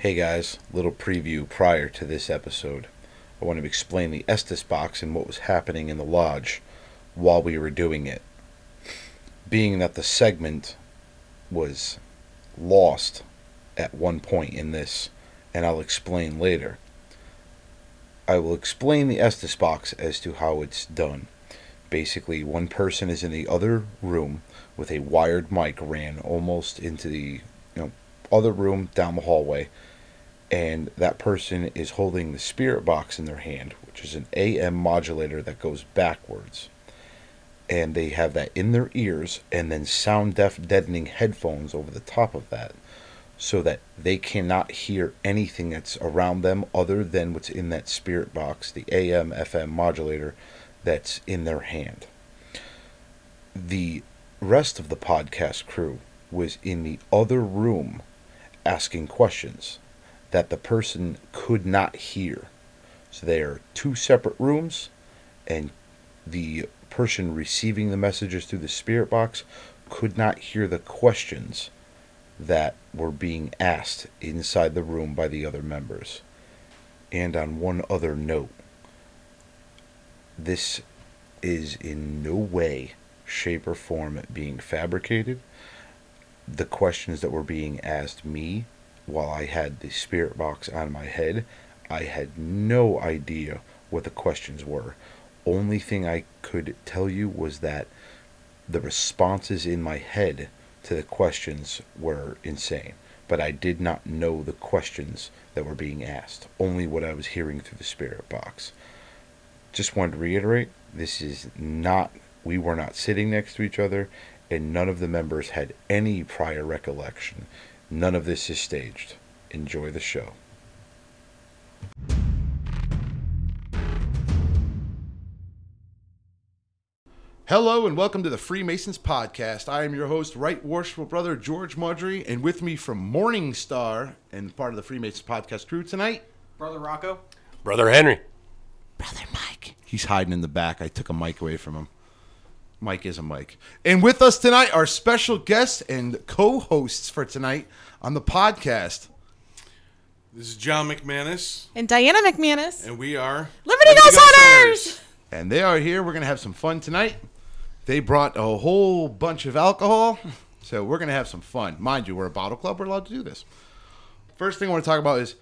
Hey guys, little preview prior to this episode. I want to explain the Estes box and what was happening in the lodge while we were doing it. Being that the segment was lost at one point in this, and I'll explain later. I will explain the Estes box as to how it's done. Basically, one person is in the other room with a wired mic ran almost into the you know other room down the hallway and that person is holding the spirit box in their hand, which is an AM modulator that goes backwards. And they have that in their ears and then sound deaf deadening headphones over the top of that so that they cannot hear anything that's around them other than what's in that spirit box, the AM FM modulator that's in their hand. The rest of the podcast crew was in the other room asking questions that the person could not hear. So they are two separate rooms, and the person receiving the messages through the spirit box could not hear the questions that were being asked inside the room by the other members. And on one other note, this is in no way, shape, or form being fabricated. The questions that were being asked me while I had the spirit box on my head, I had no idea what the questions were. Only thing I could tell you was that the responses in my head to the questions were insane. But I did not know the questions that were being asked, only what I was hearing through the spirit box. Just wanted to reiterate this is not, we were not sitting next to each other, and none of the members had any prior recollection. None of this is staged. Enjoy the show. Hello and welcome to the Freemasons podcast. I am your host, Right Worshipful Brother George Marjorie, and with me from Morning Star and part of the Freemasons podcast crew tonight, Brother Rocco. Brother Henry. Brother Mike. He's hiding in the back. I took a mic away from him. Mike is a Mike. And with us tonight, our special guests and co-hosts for tonight on the podcast. This is John McManus, and Diana McManus. and we are Liberty Ghost Hunters! And they are here. We're going to have some fun tonight. They brought a whole bunch of alcohol. So we're going to have some fun. Mind you, we're a bottle club. We're allowed to do this. First thing I want to talk about is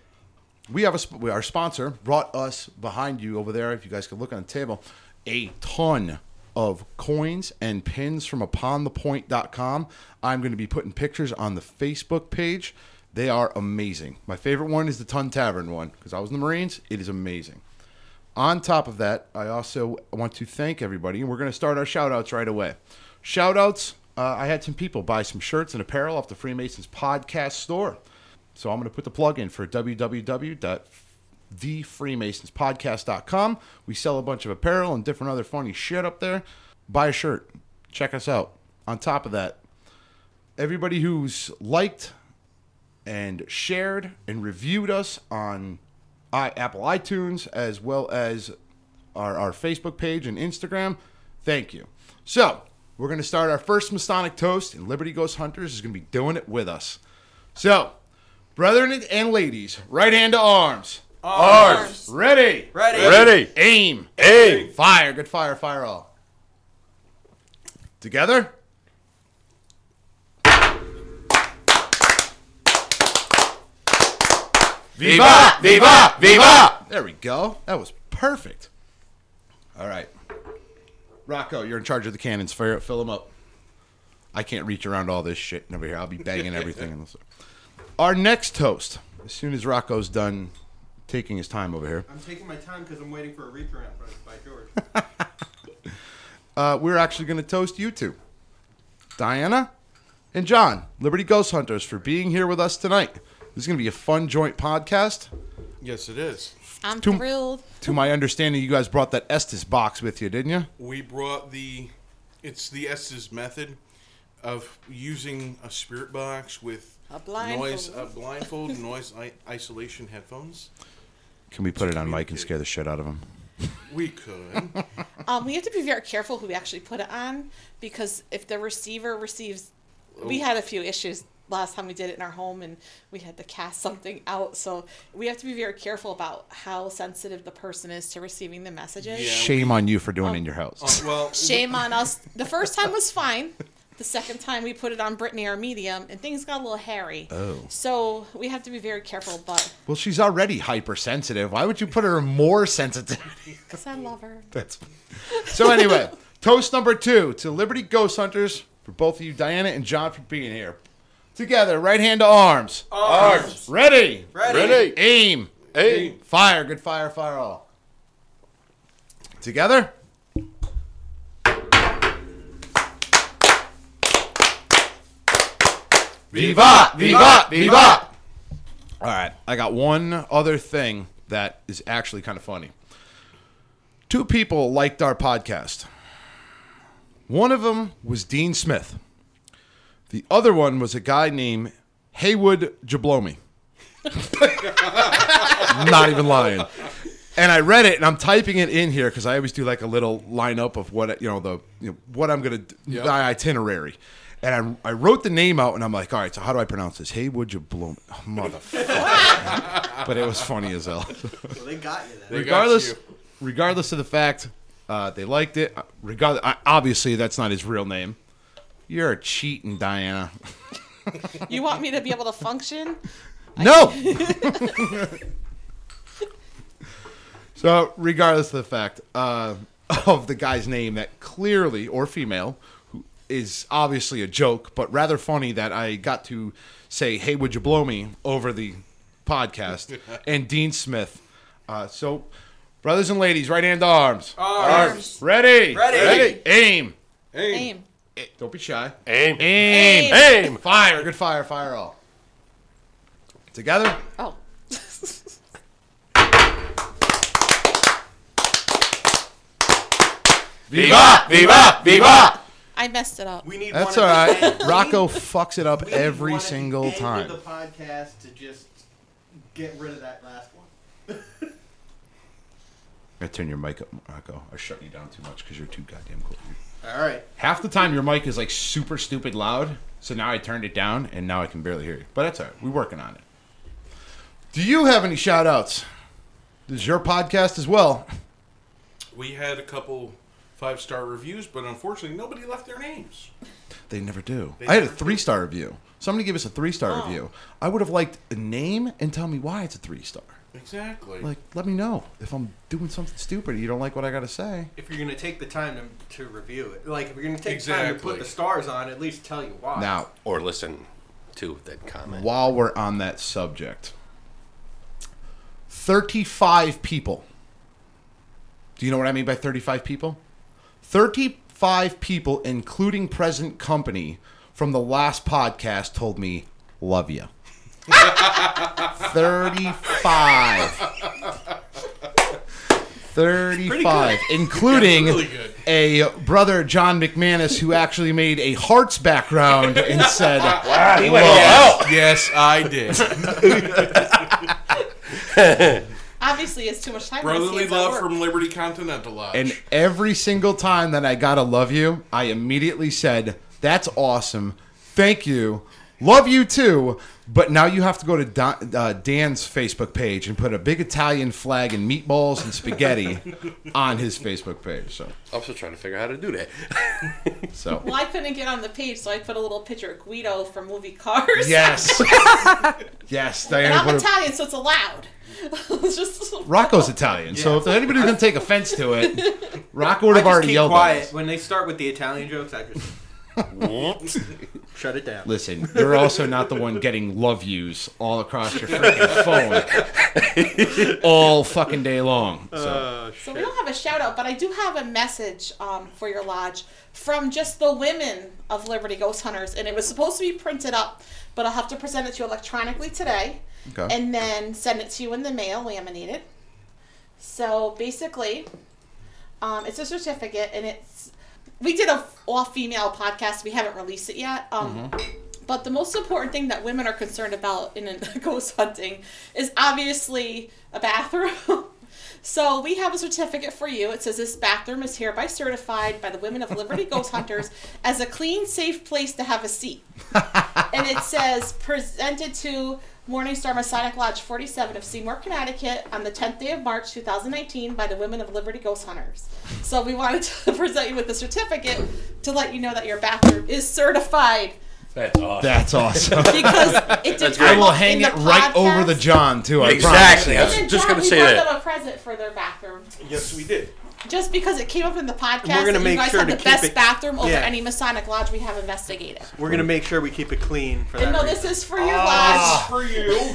we have a sp- we- our sponsor brought us behind you over there. If you guys can look on the table, a ton of coins and pins from uponthepoint.com. I'm going to be putting pictures on the Facebook page. They are amazing. My favorite one is the Tun Tavern one because I was in the Marines. It is amazing. On top of that, I also want to thank everybody, and we're going to start our shout outs right away. Shout outs uh, I had some people buy some shirts and apparel off the Freemasons podcast store. So I'm going to put the plug in for www.thefreemasonspodcast.com. We sell a bunch of apparel and different other funny shit up there. Buy a shirt. Check us out. On top of that, everybody who's liked and shared and reviewed us on I, Apple iTunes as well as our, our Facebook page and Instagram. Thank you. So, we're going to start our first Masonic toast, and Liberty Ghost Hunters is going to be doing it with us. So, brethren and ladies, right hand to arms. Arms. Ready. Ready. Ready. Aim. Aim. Fire. Good fire. Fire all. Together. Viva! Viva! Viva! There we go. That was perfect. All right. Rocco, you're in charge of the cannons. Fill, fill them up. I can't reach around all this shit over here. I'll be banging everything. in this. Our next toast, as soon as Rocco's done taking his time over here, I'm taking my time because I'm waiting for a reach around by, by George. uh, we're actually going to toast you two Diana and John, Liberty Ghost Hunters, for being here with us tonight. This is going to be a fun joint podcast. Yes, it is. I'm Two- thrilled. To my understanding, you guys brought that Estes box with you, didn't you? We brought the, it's the Estes method of using a spirit box with A blindfold. noise, a blindfold, noise I- isolation headphones. Can we put it on mic and scare the shit out of him? We could. Um, we have to be very careful who we actually put it on because if the receiver receives, we Oh. had a few issues last time we did it in our home and we had to cast something out. So we have to be very careful about how sensitive the person is to receiving the messages. Yeah. Shame on you for doing it in your house. Uh, well, Shame on us. The first time was fine. The second time we put it on Brittany our medium and things got a little hairy. Oh. So we have to be very careful, but Well, she's already hypersensitive. Why would you put her more sensitivity? because I love her. That's so. Anyway, toast number two to Liberty Ghost Hunters for both of you, Diana and John, for being here. Together, right hand to arms. Arms. Ready. Ready. Ready. Aim. Aim. Fire. Good fire. Fire all. Together. Viva! Viva! Viva! All right. I got one other thing that is actually kind of funny. Two people liked our podcast. One of them was Dean Smith. The other one was a guy named Haywood Jablomi. I'm not even lying. And I read it, and I'm typing it in here because I always do like a little lineup of what you know the you know, what I'm gonna do, the itinerary. And I, I wrote the name out, and I'm like, all right, so how do I pronounce this? Hey, Haywood Jablomi, oh, motherfucker. but it was funny as hell. Well, they got you then. Regardless, you. regardless of the fact uh, they liked it, uh, regardless, obviously that's not his real name. You're a cheating, Diana. You want me to be able to function? No. so, regardless of the fact uh, of the guy's name, that clearly or female, who is obviously a joke, but rather funny that I got to say, "Hey, would you blow me?" over the podcast, and Dean Smith. Uh, so, brothers and ladies, right hand arms, Arms. ready, Ready. aim. Aim. Eh, Don't be shy. Aim. Aim. Aim. Aim. Fire. Good fire. Fire all. Together. Oh. Viva! Viva! Viva! I messed it up. We need That's one all at the right. end. Rocco fucks it up We need every one at the single end time. Of the podcast to just get rid of that last one. I turn your mic up, Rocco. I shut you down too much because you're too goddamn cool. All right. Half the time your mic is like super stupid loud, so now I turned it down and now I can barely hear you. But that's all right. We're working on it. Do you have any shout outs? This is your podcast as well. we had a couple five star reviews, but unfortunately, nobody left their names. They never do. They I had a never do. three star review. Somebody give us a three star oh. review. I would have liked a name and tell me why it's a three star. Exactly. Like, let me know if I'm doing something stupid. and You don't like what I got to say. If you're gonna take the time to, to review it, like if you're gonna take time to Exactly. put the stars on, at least tell you why. Now, Or listen to that comment. while we're on that subject, 35 people. Do you know what I mean by 35 people? 35 people, including present company, from the last podcast told me, love you. 35. 35, including That's really good. a brother, John McManus, who actually made a hearts background and said, "Wow, yes, I did. Obviously, it's too much time. when Brotherly love from Liberty Continental Lodge. And every single time that I got a love you, I immediately said, That's awesome. Thank you. Love you too. But now you have to go to Don, uh, Dan's Facebook page and put a big Italian flag and meatballs and spaghetti on his Facebook page. So, I'm still trying to figure out how to do that. so Well, I couldn't get on the page, so I put a little picture of Guido from movie Cars. yes, yes. And I'm a- Italian, so it's allowed. it's just Rocco's Italian, so if anybody's gonna take offense to it, Rocco would I have just already keep yelled quiet at us. when they start with the Italian jokes. I just shut it down. Listen, you're also not the one getting love yous all across your freaking phone all fucking day long. So. So we don't have a shout out, but I do have a message um, for your lodge from just the women of Liberty Ghost Hunters, and it was supposed to be printed up, but I'll have to present it to you electronically today, Okay. and then send it to you in the mail, laminated. So basically, um, it's a certificate, and it's we did a all female podcast. We haven't released it yet. Um, But the most important thing that women are concerned about in ghost hunting is obviously a bathroom. So we have a certificate for you. It says this bathroom is hereby certified by the women of Liberty Ghost Hunters as a clean, safe place to have a seat. and it says presented to Morningstar Masonic Lodge 47 of Seymour, Connecticut on the 10th day of March 2019 by the women of Liberty Ghost Hunters. So we wanted to present you with a certificate to let you know that your bathroom is certified That's awesome. That's awesome. because it did I will hang it the right over the. John too. I Exactly. promise. I And was just gonna we say bought that. them a present for their bathroom. Yes, we did. Just because it came up in the podcast, we're gonna that you make guys sure had to the keep best it- bathroom over Yeah. any Masonic lodge we have investigated. We're gonna make sure we keep it clean for that. And no, reason. this is for your Ah. lodge. For you.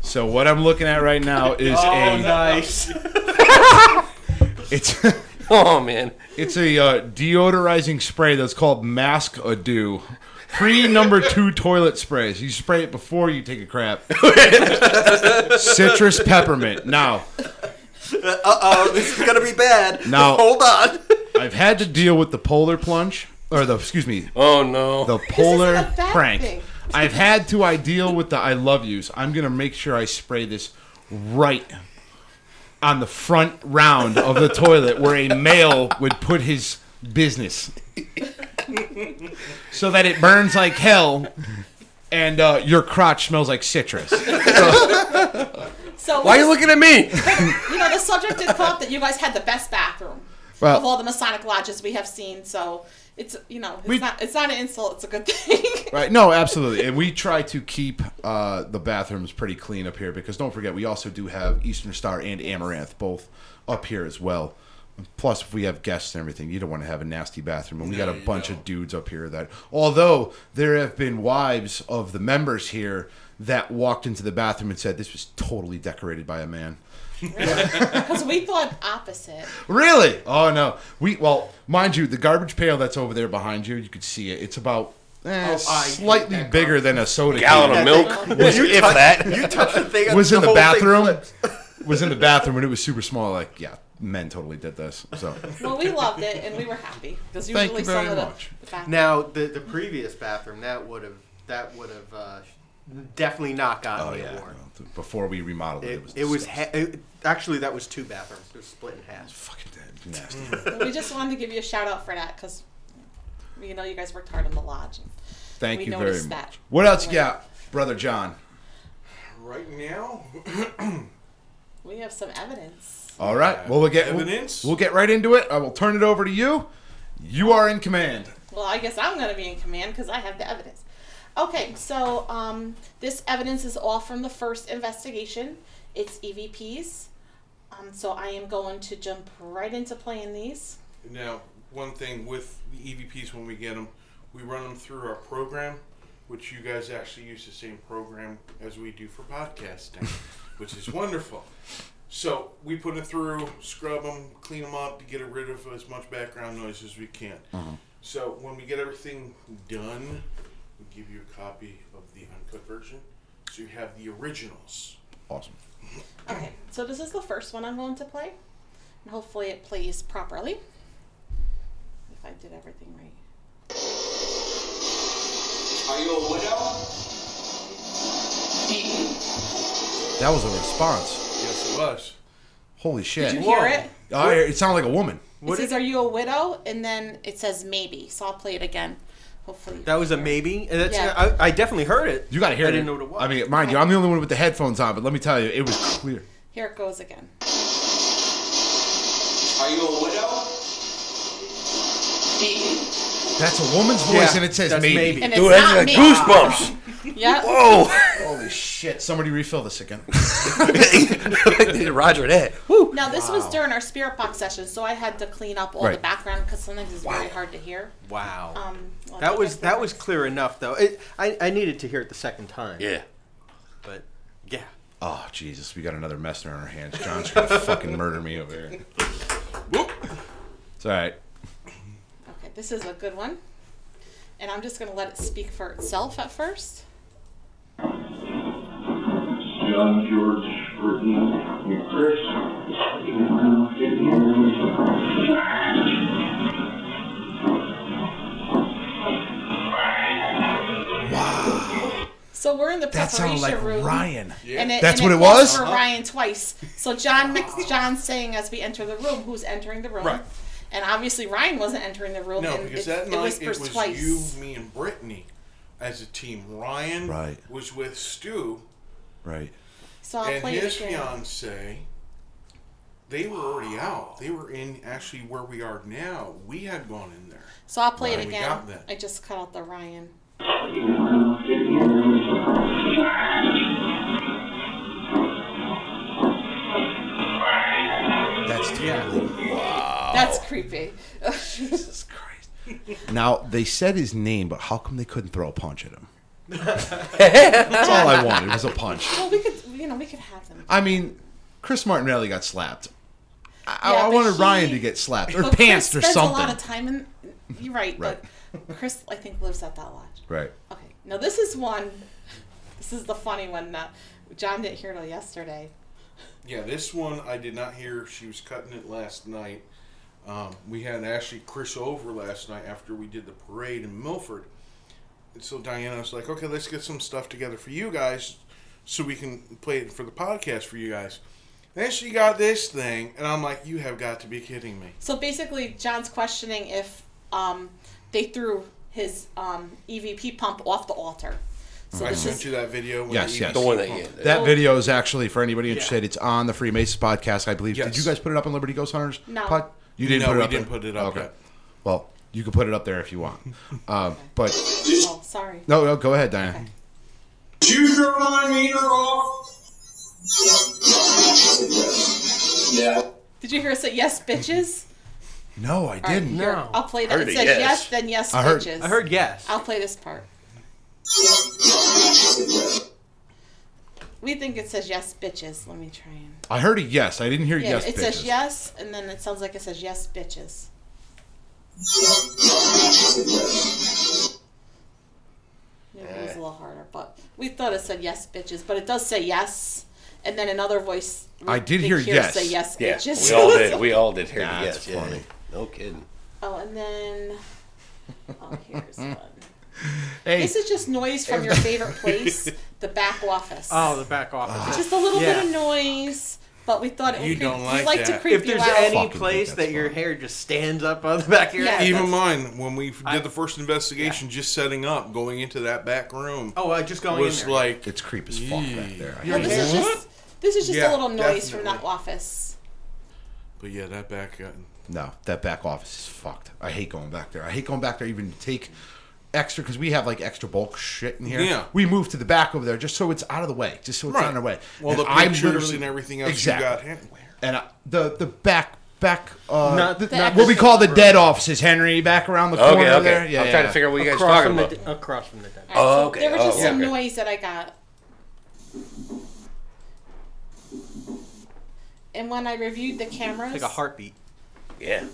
So what I'm looking at right now is Oh, a nice. it's Oh man. it's a uh, deodorizing spray that's called Mask Ado. Pre number two toilet sprays. You spray it before you take a crap. Citrus peppermint. Now, uh oh, this is gonna be bad. Now- hold on. I've had to deal with the polar plunge, or the excuse me, Oh no. the polar a bad prank. thing. I've had to I deal with the I love yous. I'm gonna make sure I spray this right on the front round of the toilet where a male would put his business, so that it burns like hell, and uh, your crotch smells like citrus. So Why are you looking at me? You know, the subject did come up that you guys had the best bathroom Well- of all the Masonic lodges we have seen. So it's you know, it's We- not it's not an insult. It's a good thing. Right? No, absolutely. And we try to keep uh, the bathrooms pretty clean up here because don't forget we also do have Eastern Star and Amaranth both up here as well. Plus, if we have guests and everything, you don't want to have a nasty bathroom. And we got a bunch don't. of dudes up here that, although there have been wives of the members here that walked into the bathroom and said this was totally decorated by a man. Because we thought opposite. Really? Oh no. We well, mind you, the garbage pail that's over there behind you, you could see it. It's about eh, Oh, I hate slightly that bigger than a soda Gallon can. of milk. Was- you if that. You touch the thing. was in the whole thing bathroom. flips. Was in the bathroom and it was super small. Like, yeah, men totally did this. So Well, we loved it and we were happy because Thank usually you very of the, much. the bathroom- Now the the previous bathroom that would have that would have uh, definitely not gotten oh the yeah, award. no, before we remodeled it, It, it was it was ha- it, actually that was two bathrooms. It was split in half. fucking dead. nasty. Mm. But we just wanted to give you a shout out for that because you know you guys worked hard on the lodge. Thank We you very noticed much. that. What else you got, brother John? Right now, We have some evidence. All right. Well, we'll get we'll- Evidence? We'll, get right into it. I will turn it over to you. You are in command. Well, I guess I'm going to be in command because I have the evidence. Okay, so um, this evidence is all from the first investigation. It's EVPs. Um, so I am going to jump right into playing these. now one thing with the EVPs when we get them, we run them through our program, which you guys actually use the same program as we do for podcasting, which is wonderful. So we put it through, scrub them, clean them up to get rid of as much background noise as we can. So when we get everything done, we give you a copy of the uncut version, so you have the originals. Awesome. Okay, so this is the first one I'm going to play. And hopefully it plays properly. If I did everything right. Are you a widow? That was a response. Yes, it was. Holy shit. Did you hear it? Oh, it sounded like a woman. It says, "Are you a widow?" And then it says maybe. So I'll play it again. Hopefully. That was a maybe. That's, Yeah. I, I definitely heard it. You got to hear I it. I didn't know what it was. I mean, mind you, I'm the only one with the headphones on, but let me tell you, it was clear. Here it goes again. Are you a widow? That's a woman's voice, Yeah, and it says that's maybe. maybe. And it's Dude, not that's me. like goosebumps. Yeah. Whoa. Holy shit! Somebody refill this again. Roger that. Now this was during our spirit box session, so I had to clean up all the Right. background because sometimes it's very hard to hear. Wow. Um, well, that was I that was clear enough though. It, I I needed to hear it the second time. Yeah. But yeah. Oh Jesus, we got another messer on our hands. John's gonna fucking murder me over here. Whoop. It's all right. It. Okay, this is a good one, and I'm just gonna let it speak for itself at first. John George Burton Chris. So we're in the That preparation sounded like room. Ryan. And it, That's and what it calls was? For Ryan twice. So John mix, John's saying as we enter the room, who's entering the room. Right. And obviously Ryan wasn't entering the room. No, and because it, that it night it whispers was twice. you, me, and Brittany as a team. Ryan Right. was with Stu Right. So I'll and play his fiance. They were already out. They were in actually where we are now. We had gone in there. So I'll play Right. it again. I just cut out the Ryan. That's totally. That's creepy. Jesus Christ. Now they said his name, but how come they couldn't throw a punch at him? That's all I wanted was a punch. well, we could, you know, we could have them. I mean, Chris Martinelli got slapped. I, Yeah, I but wanted he- Ryan to get slapped or But Chris pants or spends something. a lot of time in. You're right, Right. but Chris, I think, lives at that lodge. Right. Okay, now this is one. This is the funny one that John didn't hear till yesterday. Yeah, this one I did not hear. She was cutting it last night. Um, we had actually Chris over last night after we did the parade in Milford. And so Diana was like, okay, let's get some stuff together for you guys so we can play it for the podcast for you guys. Then she got this thing, and I'm like, you have got to be kidding me. So basically, John's questioning if um, they threw his um, EVP pump off the altar. So I sent is you that video. when Yes, the yes. The one that EVP you. pump- That video is actually for anybody interested. It's on the Freemasons podcast, I believe. Did you guys put it up on Liberty Ghost Hunters? No. Pod? You didn't No, put it we up. didn't there? put it up Okay. yet. Well, you can put it up there if you want. Um, but oh, sorry. no, no, go ahead, Diana. Okay. Did you turn my meter off? Yeah. Did you hear us say yes, bitches? No, I didn't. here, No. I'll play that. Heard It says yes. yes. then yes, I heard- bitches. I heard yes. I'll play this part. We think it says yes, bitches. Let me try and. I heard a yes. I didn't hear Yeah, yes. it bitches. says yes, and then it sounds like it says yes, bitches. Maybe it was a little harder, but we thought it said yes, bitches. But it does say yes, and then another voice. I did hear yes. Say yes, Yeah, bitches. we all did. We all did hear the That's yes. Yeah, funny. yeah. No kidding. oh, and then. Oh, here's one. Hey, This is just noise from your favorite place, the back office. Oh, the back office. just a little Yeah. bit of noise, but we thought it would You creep, don't we'd like like to that. creep if you there's out. any Fucking place that that's your fine. hair just stands up on the back of your Yeah. head. Even that's- mine, when we did I- the first investigation, just setting up, going into that back room, Oh, uh, just going was in there. like, it's creep as fuck back there. I Well, hate this is just this is just Yeah, a little noise from that office. but yeah, that back got. No, that back office is fucked. I hate going back there. I hate going back there even to take extra because we have like extra bulk shit in here. Yeah. We move to the back over there just so it's out of the way, just so it's Right. out of the way. Well, And the I'm pictures literally- and everything else exactly. you got. hand- And uh, the the back back uh, Not the- the what we call the room. dead offices, Henry, back around the corner Okay, okay. there. Yeah, I'm yeah, trying yeah. to figure out what you guys are across talking about. the across from the dead. All right, Oh, so okay. There was just Oh, some okay. noise that I got. And when I reviewed the cameras, Like a heartbeat. Yeah.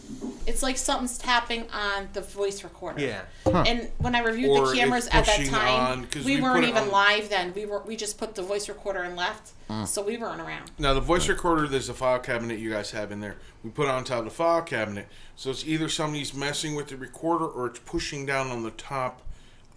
it's like something's tapping on the voice recorder. Yeah. And when I reviewed Or the cameras it's at that pushing time, on- 'cause we, we weren't it even on- live then. We were we just put the voice recorder and left, hmm. so we weren't around. Now the voice recorder, there's a file cabinet you guys have in there. We put it on top of the file cabinet, so it's either somebody's messing with the recorder or it's pushing down on the top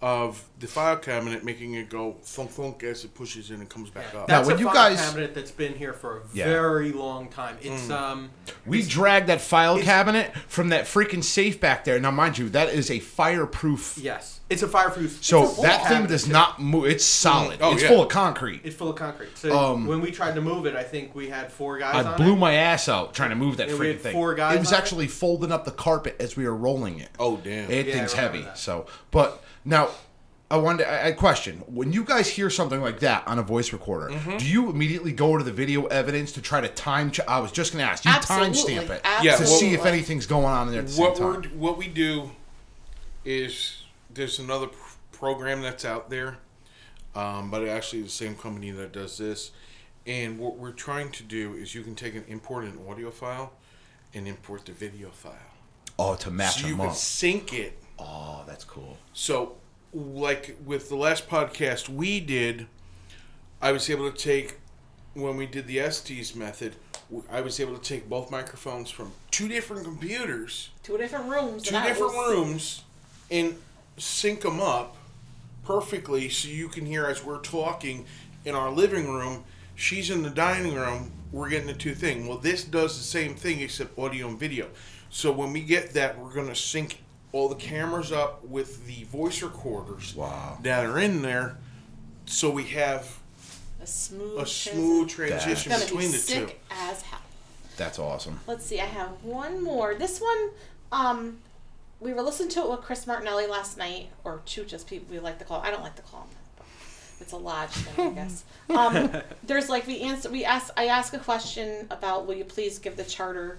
of the file cabinet, making it go thunk thunk as it pushes in and comes back up. Now, That's when a you file guys- cabinet that's been here for a Yeah. very long time. It's Mm. um We dragged that file cabinet from that freaking safe back there. Now, mind you, that is a fireproof. yes, it's a fireproof. So it's a that thing cabinet, does too. not move. It's solid. Oh, it's yeah. full of concrete. It's full of concrete. So Um, when we tried to move it, I think we had four guys. I on blew it. my ass out trying to move that Yeah, we freaking had thing. four guys it was on it. actually folding up the carpet as we were rolling it. Oh damn! It Yeah, I thing's remember heavy. that. So, but now I wanted. I, I question when you guys hear something like that on a voice recorder. Mm-hmm. Do you immediately go to the video evidence to try to time? Ch- I was just going to ask. You Absolutely. timestamp it Yeah, to see if anything's going on in there at the what time? what we do is there's another pr- program that's out there, um, but actually the same company that does this. And what we're trying to do is you can take an import an audio file and import the video file, Oh, to match so you them can sync it. Oh, that's cool. So, like with the last podcast we did, I was able to take when we did the Estes method. I was able to take both microphones from two different computers Two different rooms. two different was- rooms and sync them up, perfectly so you can hear as we're talking in our living room. She's in the dining room. We're getting the two thing. Well, this does the same thing except audio and video. So when we get that, we're gonna sync all the cameras up with the voice recorders Wow. that are in there, so we have A smooth. a smooth transition It's between be the sick two. as hell. That's awesome. Let's see. I have one more. This one, um, we were listening to it with Chris Martinelli last night, or Chooch, as people we like to call. I don't like to call him. It's a lodge thing, I guess. Um, there's like we answer. We ask. I ask a question about, will you please give the charter to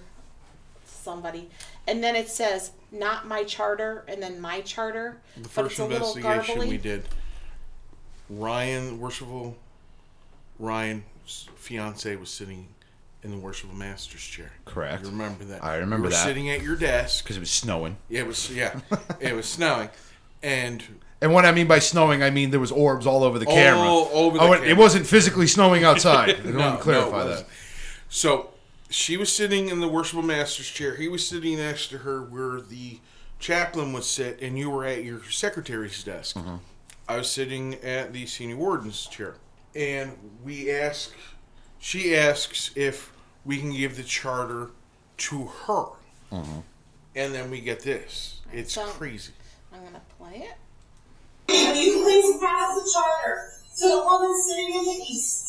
somebody, and then it says not my charter, and then my charter. The but first it's a little investigation garbly. we did, Ryan, worshipful Ryan's fiance was sitting in the worshipful master's chair. Correct. You remember that? I remember you were that. Sitting at your desk. Because it was snowing. It was yeah, it was snowing, and And what I mean by snowing, I mean there was orbs all over the camera. All over the oh, it- camera. It wasn't physically snowing outside. I No, want to clarify no, that. So she was sitting in the worshipful master's chair. He was sitting next to her where the chaplain would sit, and you were at your secretary's desk. Mm-hmm. I was sitting at the senior warden's chair, and we ask. She asks if we can give the charter to her, Mm-hmm. and then we get this. It's So- crazy. I'm gonna play it. Will you please pass the charter to the woman sitting in the east?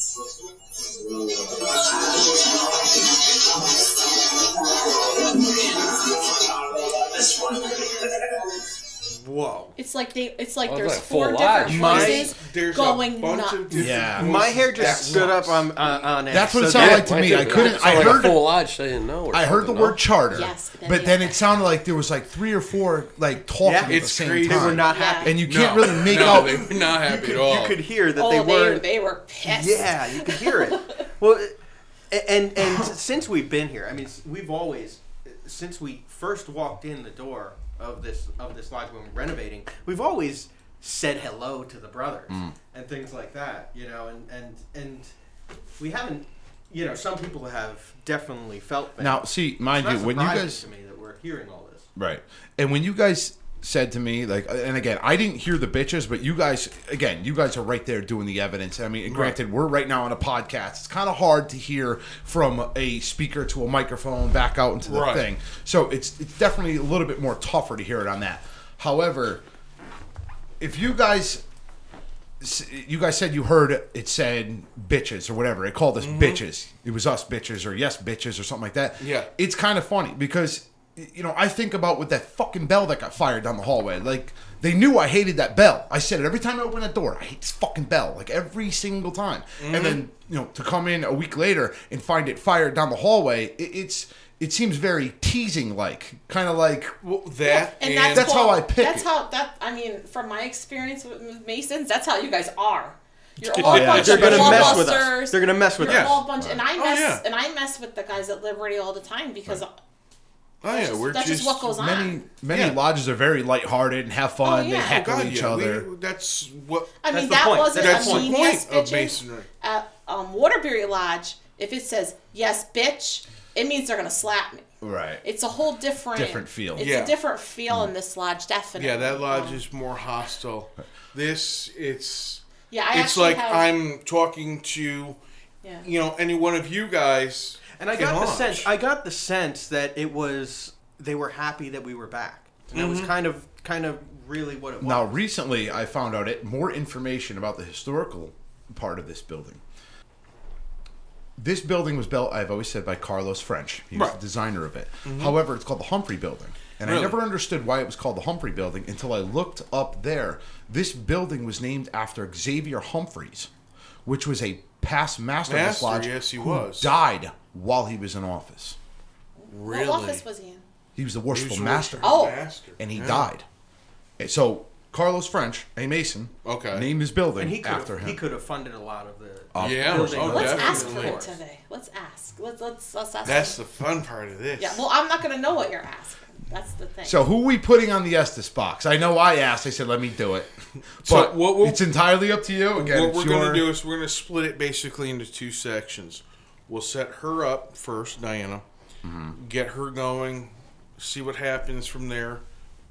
This one. Whoa. It's like they. It's like there's like four full different lodge. My- voices There's going a bunch nuts. of different Yeah. My hair just at stood up on uh, on edge. That's what it So sounded that- like to me. I couldn't. I like heard. a full lodge saying no. Or I heard the word no? charter, Yes, then but then it sounded like there was like three or four like talking Yeah. at the same crazy. time. They were not happy. and you can't No, really make no, out. They were not happy you, at all. you could hear that oh, they they weren't. they were pissed. Yeah, you could hear it. well, and and since we've been here, I mean, we've always, since we first walked in the door of this of this lodge when we we're renovating, we've always said hello to the brothers mm. and things like that. You know, and and and we haven't. You know, some people have definitely felt that. Now, see, mind you, when you guys to me that we're hearing all this. Right. And when you guys said to me, like, uh, and again, I didn't hear the bitches, but you guys, again, you guys are right there doing the evidence. I mean, granted, we're right now on a podcast. It's kind of hard to hear from a speaker to a microphone back out into the Right. thing. So it's it's definitely a little bit more tougher to hear it on that. However, if you guys you guys said you heard it said bitches or whatever. It called us mm-hmm. bitches. It was us bitches or yes bitches or something like that. Yeah. It's kind of funny because you know, I think about with that fucking bell that got fired down the hallway. Like they knew I hated that bell. I said it every time I open that door. I hate this fucking bell. Like every single time. And then, you know, to come in a week later and find it fired down the hallway, it, it's it seems very teasing like. Kind of like Well, that And and, that's, That's how I pick That's it. how that. I mean, from my experience with with Masons, that's how you guys are. You're all Oh, a yeah. bunch They're of gonna wall mess with us. They're gonna mess with You're us. all a bunch, and I Oh, mess yeah. and I mess with the guys at Liberty all the time because oh yeah, just- we're that's just what goes on. many many Yeah. lodges are very lighthearted and have fun. Oh, They yeah. heckle God, each yeah, other. we, that's what. I That's mean the that point. wasn't That's a the mean point yes of bitches. masonry. At um, Waterbury Lodge, if it says yes bitch, it means they're gonna slap me. Right. It's a whole different Different feel. It's Yeah. a different feel in this lodge, definitely. Yeah, that lodge Um, is more hostile. This, it's Yeah, I it's like have, I'm talking to Yeah. you know any one of you guys. And I got the sense I got the sense that it was they were happy that we were back. And it was mm-hmm. kind of kind of really what it was. Now, recently, I found out it, more information about the historical part of this building. This building was built, I've always said, by Carlos French. He was Right. the designer of it. Mm-hmm. However, it's called the Humphrey Building. And I never understood why it was called the Humphrey Building until I looked up there. This building was named after Xavier Humphreys, which was a past master, of this Master, lodge yes, he who was. died while he was in office. Really, What office was he in? He was the worshipful was master. Oh. master. and he Yeah. died. And So Carlos French, a Mason, Okay. named his building and he could after have, him. he could have funded a lot of the Of Yeah, course. oh, Let's ask for it today. Let's ask. Let's let's let's ask. That's him. the fun part of this. yeah. Well, I'm not gonna know what you're asking. That's the thing. So who are we putting on the Estes box? I know I asked. I said, "Let me do it," So but what we'll- it's entirely up to you. Again, what we're your... going to do is we're going to split it basically into two sections. We'll set her up first, Diana. Mm-hmm. Get her going. See what happens from there.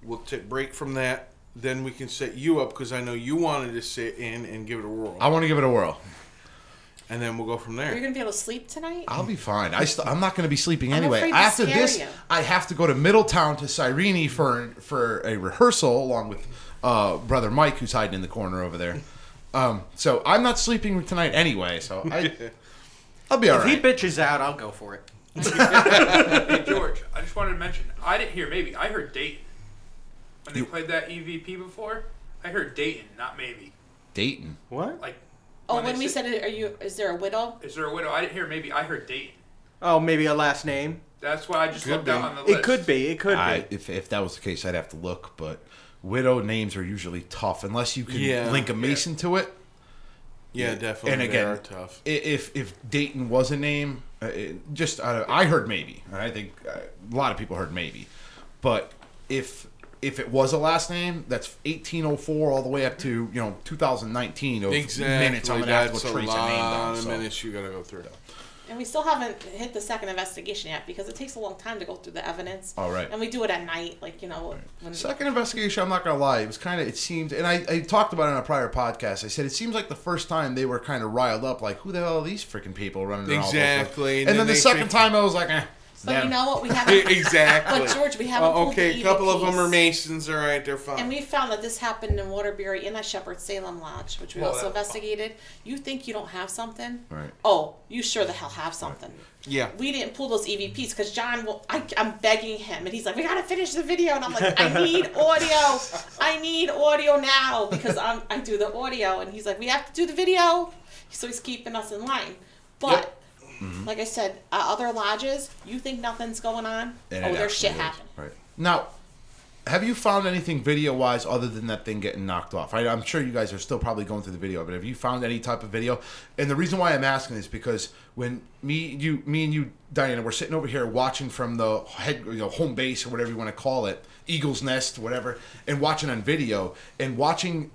We'll take break from that. then we can set you up because I know you wanted to sit in and give it a whirl, I want to give it a whirl. and then we'll go from there. Are you there. gonna be able to sleep tonight? I'll be fine. I st- I'm not going to be sleeping I'm anyway. to After scare this, you. I have to go to Middletown to Cyrene for for a rehearsal along with uh, brother Mike, who's hiding in the corner over there. Um, so I'm not sleeping tonight anyway. So I, I'll be all If he bitches out, I'll go for it. Hey George, I just wanted to mention I didn't hear maybe. I heard Dayton when they played that EVP before. I heard Dayton, not maybe. Dayton. What? Like, oh, when when they we said- said it, are you? Is there a widow? is there a widow? I didn't hear maybe. I heard Dayton. Oh, maybe a last name. That's why I just Could looked be. out on the list. It could be. It could I, be. if if that was the case, I'd have to look. But widow names are usually tough unless you can Yeah. link a Mason to it. Yeah, definitely. And they again, are tough. if if Dayton was a name, uh, just uh, I heard maybe. I think uh, a lot of people heard maybe, but if if it was a last name, that's 1804 all the way up to you know 2019 of Exactly. minutes. I'm gonna have to a trace a name down. so. minutes you gotta go through. And we still haven't hit the second investigation yet because it takes a long time to go through the evidence. All right. And we do it at night, like you know. When, Second investigation, I'm not gonna lie, it was kind of it seemed, and I, I talked about it on a prior podcast. I said it seems like the first time they were kind of riled up, like who the hell are these freaking people running around? all over the place? Exactly, And, and then, then the second think- time, I was like, eh. But them. you know what? We haven't. exactly. But George, we haven't. Oh, pulled okay, a couple of them are Masons. All right, they're fine. And we found that this happened in Waterbury in the Shepherd Salem Lodge, which we Well, also that- investigated. You think you don't have something? Right. Oh, you sure the hell have something. yeah. We didn't pull those EVPs because John, will, I, I'm begging him, and he's like, "We gotta finish the video," and I'm like, "I need audio, I need audio now because I'm I do the audio," and he's like, "We have to do the video," so he's keeping us in line. But like I said, uh, other lodges, you think nothing's going on? And oh, there's shit is. happening. Right. Now, have you found anything video wise other than that thing getting knocked off? I, I'm sure you guys are still probably going through the video, but have you found any type of video? And the reason why I'm asking is because when me, you, me and you, Diana, we're sitting over here watching from the head, you know, home base or whatever you want to call it, Eagle's Nest, whatever, and watching on video and watching.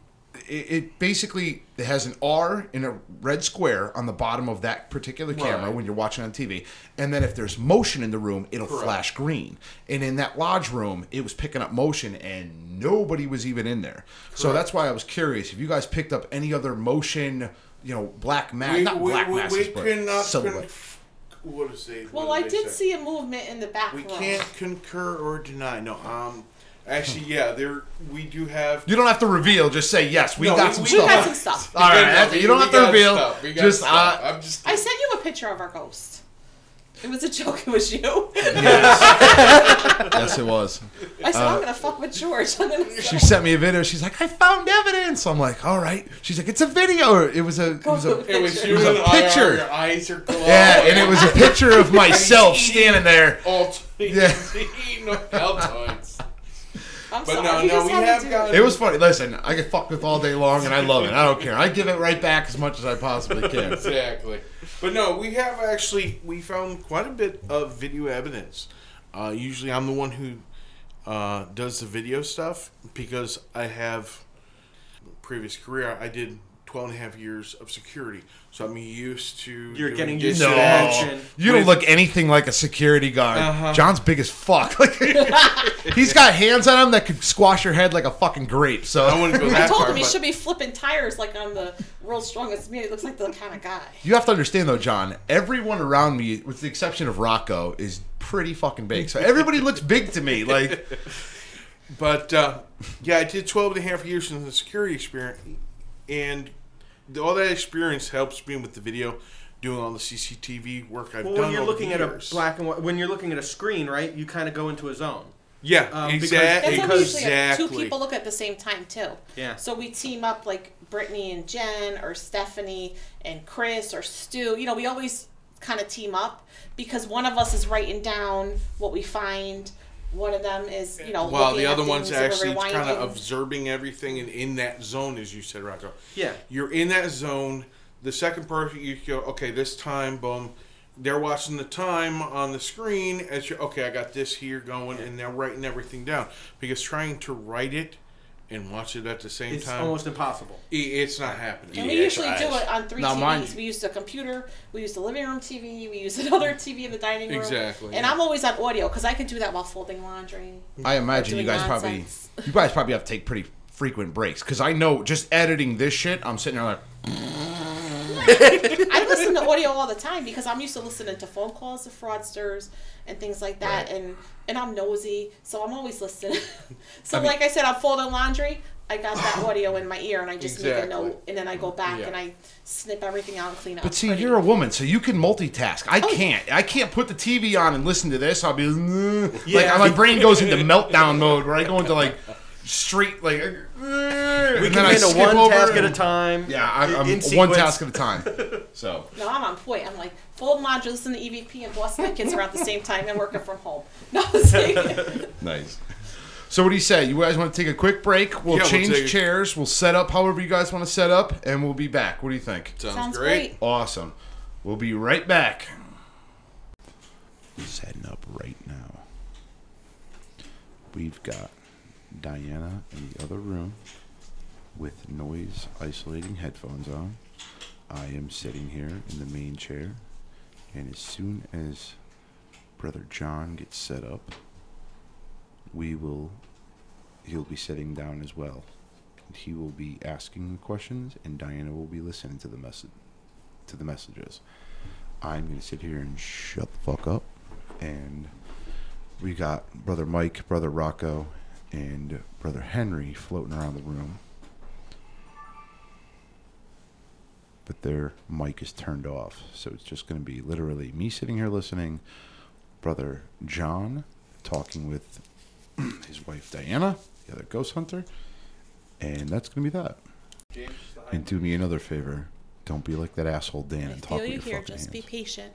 It, it basically it has an R in a red square on the bottom of that particular camera Right. when you're watching on TV, and then if there's motion in the room, it'll flash green. And in that lodge room, it was picking up motion, and nobody was even in there. So that's why I was curious if you guys picked up any other motion, you know, black mass, We, not we, black we, masses, we but silhouette. Conf- what is it? Well, I did say? see a movement in the back We room. can't concur or deny. No, um, actually, yeah, there we do have. You don't have to reveal. Just say yes. We No, got we- some we stuff. got some stuff. All right, No, that's- we- you don't we have to got reveal. stuff. We got Just stuff. uh, I'm just. I sent you a picture of our ghost. It was a joke. It was you. yes, it was. I said, Uh, I'm gonna fuck with George. I'm gonna She sent me a video. She's like, I found evidence. I'm like, all right. She's like, it's a video. It was a. It was a. It was It you was and a I, picture. Your eyes are glowing. Yeah, and it was a picture of myself standing there. All Yeah. no, Altoids. I'm But sorry. no, you no, just we had to have do gotten- it. It was funny. Listen, I get fucked with all day long, and I love it. I don't care. I give it right back as much as I possibly can. Exactly. But no, we have actually we found quite a bit of video evidence. Uh, usually, I'm the one who uh, does the video stuff because I have previous career. I did 12 and a half years of security, so I'm used to. You're getting used to No, the action. you don't look anything like a security guard. Uh-huh. John's big as fuck. Like, he's got hands on him that could squash your head like a fucking grape. So I wouldn't go I told far. him he but- should be flipping tires like on the World's Strongest Man. He looks like the kind of guy. You have to understand though, John. Everyone around me, with the exception of Rocco, is pretty fucking big. So everybody looks big to me. Like, But uh, yeah, I did 12 and a half years in the security experience, and the, all that experience helps me with the video, doing all the CCTV work I've Well, done. when you're looking at a black and white, when you're looking at a screen, right? You kind of go into a zone. yeah, um, because- exactly, That's how usually exactly. two people look at the same time too. Yeah. So we team up like Brittany and Jen, or Stephanie and Chris, or Stu. You know, we always kind of team up because one of us is writing down what we find. One of them is, you know, While looking the at other one's actually we're kind of rewinding. observing everything and in that zone, as you said, Rocco. Yeah. You're in that zone. The second person, you go, okay, this time, boom. They're watching the time on the screen as you okay, I got this here going, and they're writing everything down. Because trying to write it and watch it at the same It's time, almost impossible. i- it's not happening. And we Yeah, usually do it on three Now, TVs. you- We use the computer, we use the living room TV, we use another TV in the dining room. Exactly, And yeah. I'm always on audio because I can do that while folding laundry. I imagine you guys nonsense. probably, you guys probably have to take pretty frequent breaks because I know just editing this shit, I'm sitting there like, I listen to audio all the time because I'm used to listening to phone calls to fraudsters and things like that, and and I'm nosy, so I'm always listening. so, I mean- like I said, I'm folding laundry. I got that audio in my ear, and I just make a note, and then I go back Yeah. and I snip everything out and clean up. But see, pretty. you're a woman, so you can multitask. Oh, I can't. I can't put the TV on and listen to this. I'll be like, my brain goes into meltdown mode where I go into like straight like. Uh, we can I handle one over task at a time. Yeah, I, in I'm one task at a time. So No, I'm on point. I'm like fold laundry, listen to EVP, and boss my kids around the same time, and working from home. No, I'm nice. So what do you say? You guys want to take a quick break? We'll Yeah, we'll change chairs. We'll set up however you guys want to set up, and we'll be back. What do you think? Sounds, sounds great. great. Awesome. We'll be right back. Setting up right now. We've got Diana in the other room with noise isolating headphones on. I am sitting here in the main chair, and as soon as Brother John gets set up, we will. He'll be sitting down as well. He will be asking the questions, and Diana will be listening to the message to the messages. I'm gonna sit here and shut the fuck up. And we got brother Mike, brother Rocco, and brother Henry floating around the room. But their mic is turned off, so it's just gonna be literally me sitting here listening, brother John talking with his wife Diana, the other ghost hunter, and that's gonna be that. And do me another favor. Don't be like that asshole Dan and talk with you your here. fucking Just be hands. patient.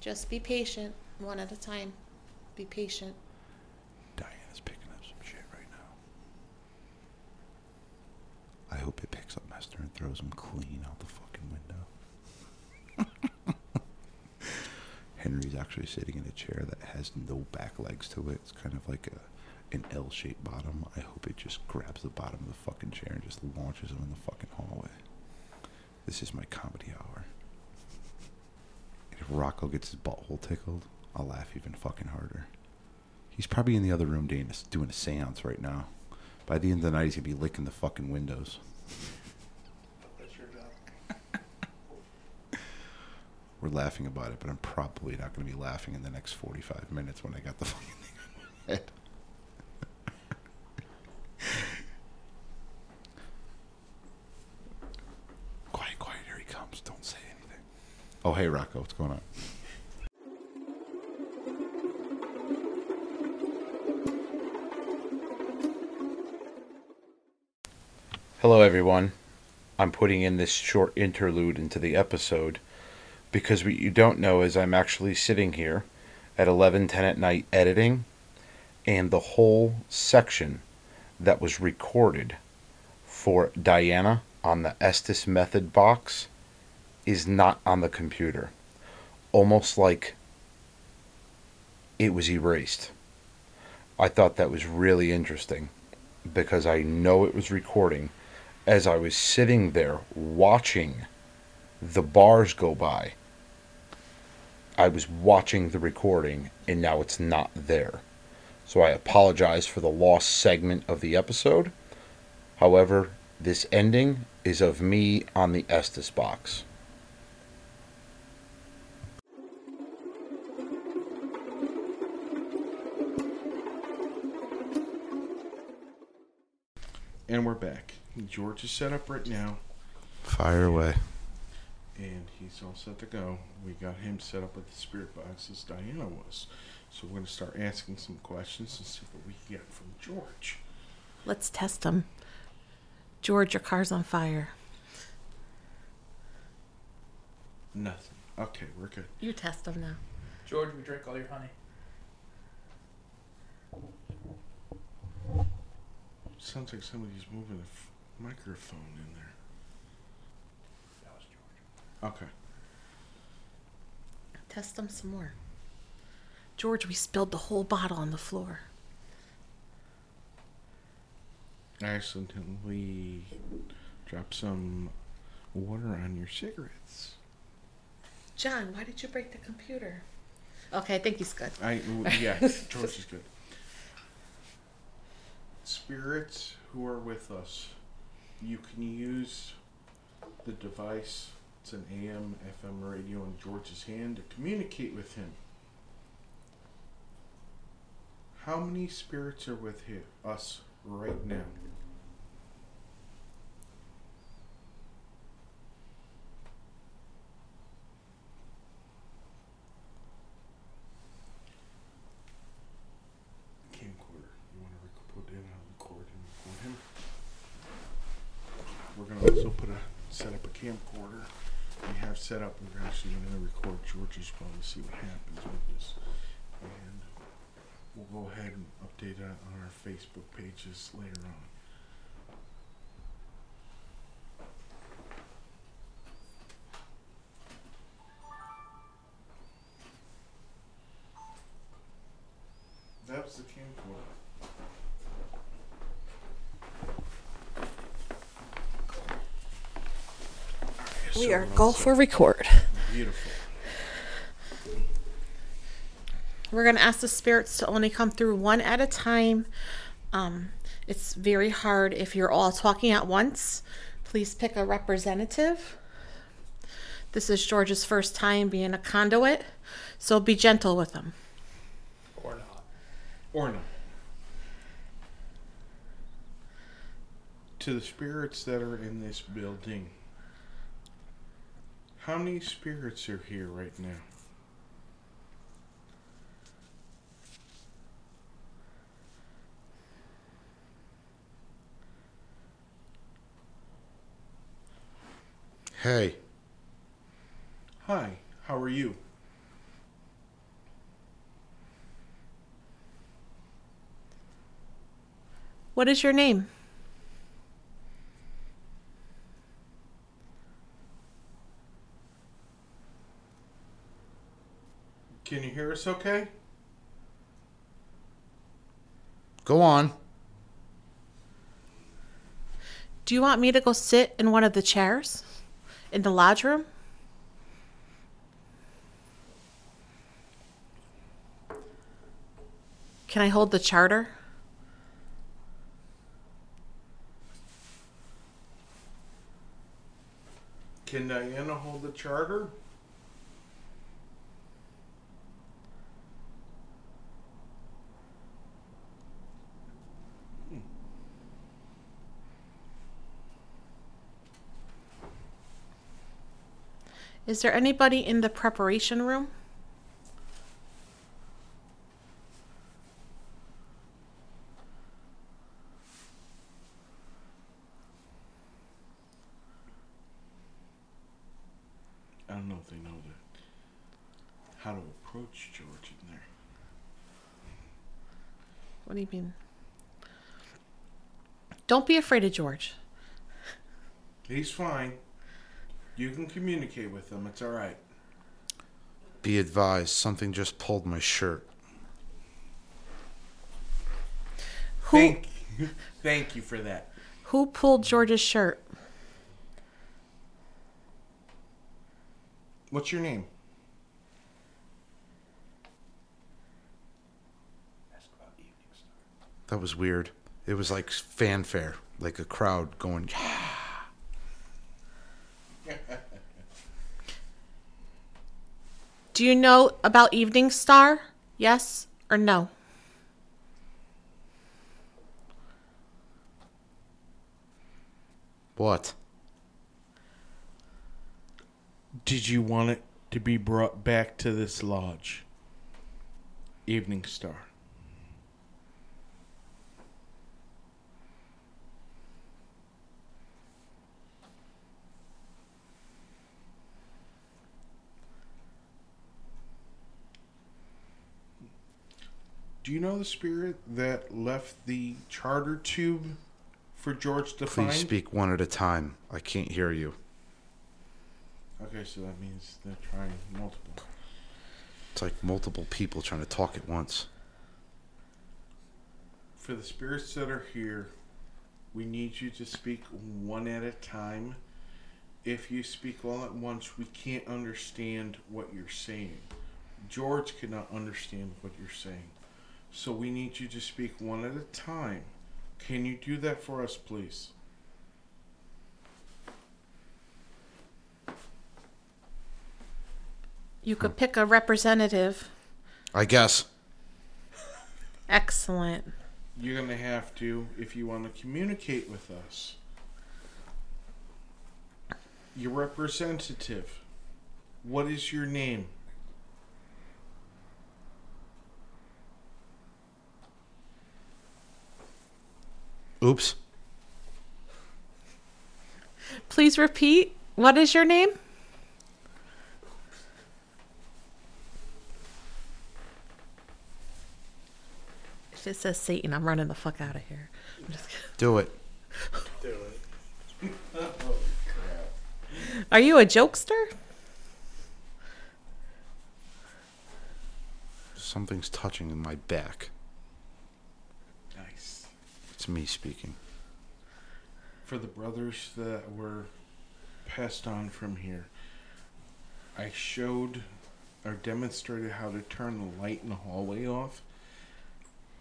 Just be patient, one at a time. Be patient. Diana's picking up some shit right now. I hope it picks up Master and throws him clean out the fucking window. Henry's actually sitting in a chair that has no back legs to it. It's kind of like a an L-shaped bottom. I hope it just grabs the bottom of the fucking chair and just launches him in the fucking hallway. This is my comedy hour. If Rocco gets his butthole tickled, I'll laugh even fucking harder. He's probably in the other room doing a, doing a seance right now. By the end of the night, he's gonna be licking the fucking windows. We're laughing about it, but I'm probably not gonna be laughing in the next 45 minutes when I got the fucking thing on my head. quiet, quiet, here he comes. Don't say anything. Oh, hey, Rocco, what's going on? Hello, everyone. I'm putting in this short interlude into the episode because what you don't know is I'm actually sitting here at 11:10 at night editing, and the whole section that was recorded for Diana on the Estes Method box is not on the computer. Almost like it was erased. I thought that was really interesting because I know it was recording as I was sitting there watching the bars go by. I was watching the recording and now it's not there. So I apologize for the lost segment of the episode. However, this ending is of me on the Estes box. And we're back. George is set up right now, Fire away. and he's all set to go. We got him set up with the spirit box as Diana was. So we're going to start asking some questions and see what we can get from George. Let's test him. George, your car's on fire. Nothing. Okay, we're good. You test them now. George, we drank all your honey. Sounds like somebody's moving a f- microphone in there. That was George. Okay. Test them some more. George, we spilled the whole bottle on the floor. I accidentally dropped some water on your cigarettes. John, why did you break the computer? Okay, I think he's good. I yeah, George is good. spirits who are with us, you can use the device. It's an AM, FM radio in George's hand to communicate with him. How many spirits are with us right now? Camcorder. You want to rec- put in a record and record him? We're gonna also put a set up a camcorder. We have set up. We're actually gonna record George's phone to see what happens with this, and we'll go ahead and update that on our Facebook pages later on. That was the camcorder. We are go for record. Beautiful. We're gonna ask the spirits to only come through one at a time. Um, it's very hard if you're all talking at once. Please pick a representative. This is George's first time being a conduit, so be gentle with him. Or not. Or not. To the spirits that are in this building, how many spirits are here right now? Hey, Hi, how are you? What is your name? Can you hear us okay? go on. Do you want me to go sit in one of the chairs in the lodge room? Can I hold the charter? Can Diana hold the charter? Is there anybody in the preparation room? I don't know if they know that. How to approach George in there. What do you mean? Don't be afraid of George. He's fine. You can communicate with them. It's all right. Be advised, something just pulled my shirt. Who Thank you. Thank you for that. who pulled George's shirt? What's your name? That was weird. It was like fanfare, like a crowd going, Do you know about Evening Star? Yes or no? what? Did you want it to be brought back to this lodge? Evening Star. Do you know the spirit that left the charter tube for George to Please find? speak one at a time. I can't hear you. Okay, so that means they're trying multiple. It's like multiple people trying to talk at once. For the spirits that are here, we need you to speak one at a time. If you speak all at once, we can't understand what you're saying. George cannot understand what you're saying. So we need you to speak one at a time Can you do that for us, please? You could pick a representative. I guess. Excellent. You're going to have to if you want to communicate with us. Your representative. What is your name? Oops. Please repeat. What is your name? If it says Satan, I'm running the fuck out of here. Just kidding. Do it. Are you a jokester? Something's touching in my back. Nice. Me speaking. For the brothers that were passed on from here, I showed or demonstrated how to turn the light in the hallway off.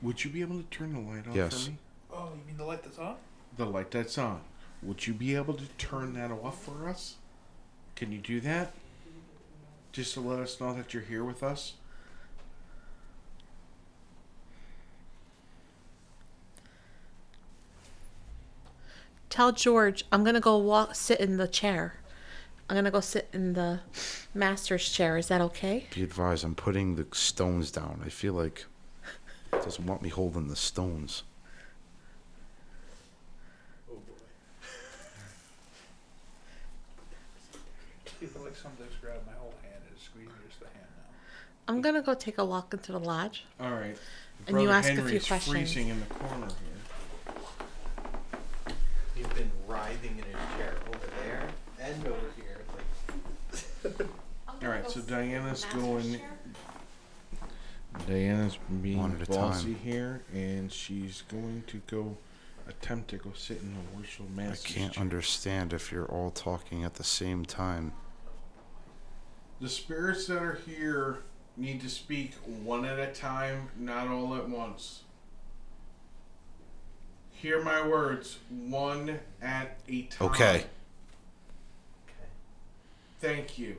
Would you be able to turn the light off Yes. for me? Oh, you mean the light that's on? The light that's on. Would you be able to turn that off for us? Can you do that? Just to let us know that you're here with us? Tell George I'm gonna go walk, sit in the chair. I'm gonna go sit in the master's chair. Is that okay? Be advised, I'm putting the stones down. I feel like it doesn't want me holding the stones. Oh, I feel like something's grabbed my whole hand and is squeezing just the hand now. I'm gonna go take a walk into the lodge. All right. And you ask a few questions. freezing in the corner here. He's been writhing in his chair over there and over here. Like, All right, so Diana's going. Diana's being One at a bossy time. here, and she's going to go attempt to go sit in the worship I master's can't chair. understand if you're all talking at the same time. The spirits that are here need to speak one at a time, not all at once. Hear my words, one at a time. Okay. Thank you.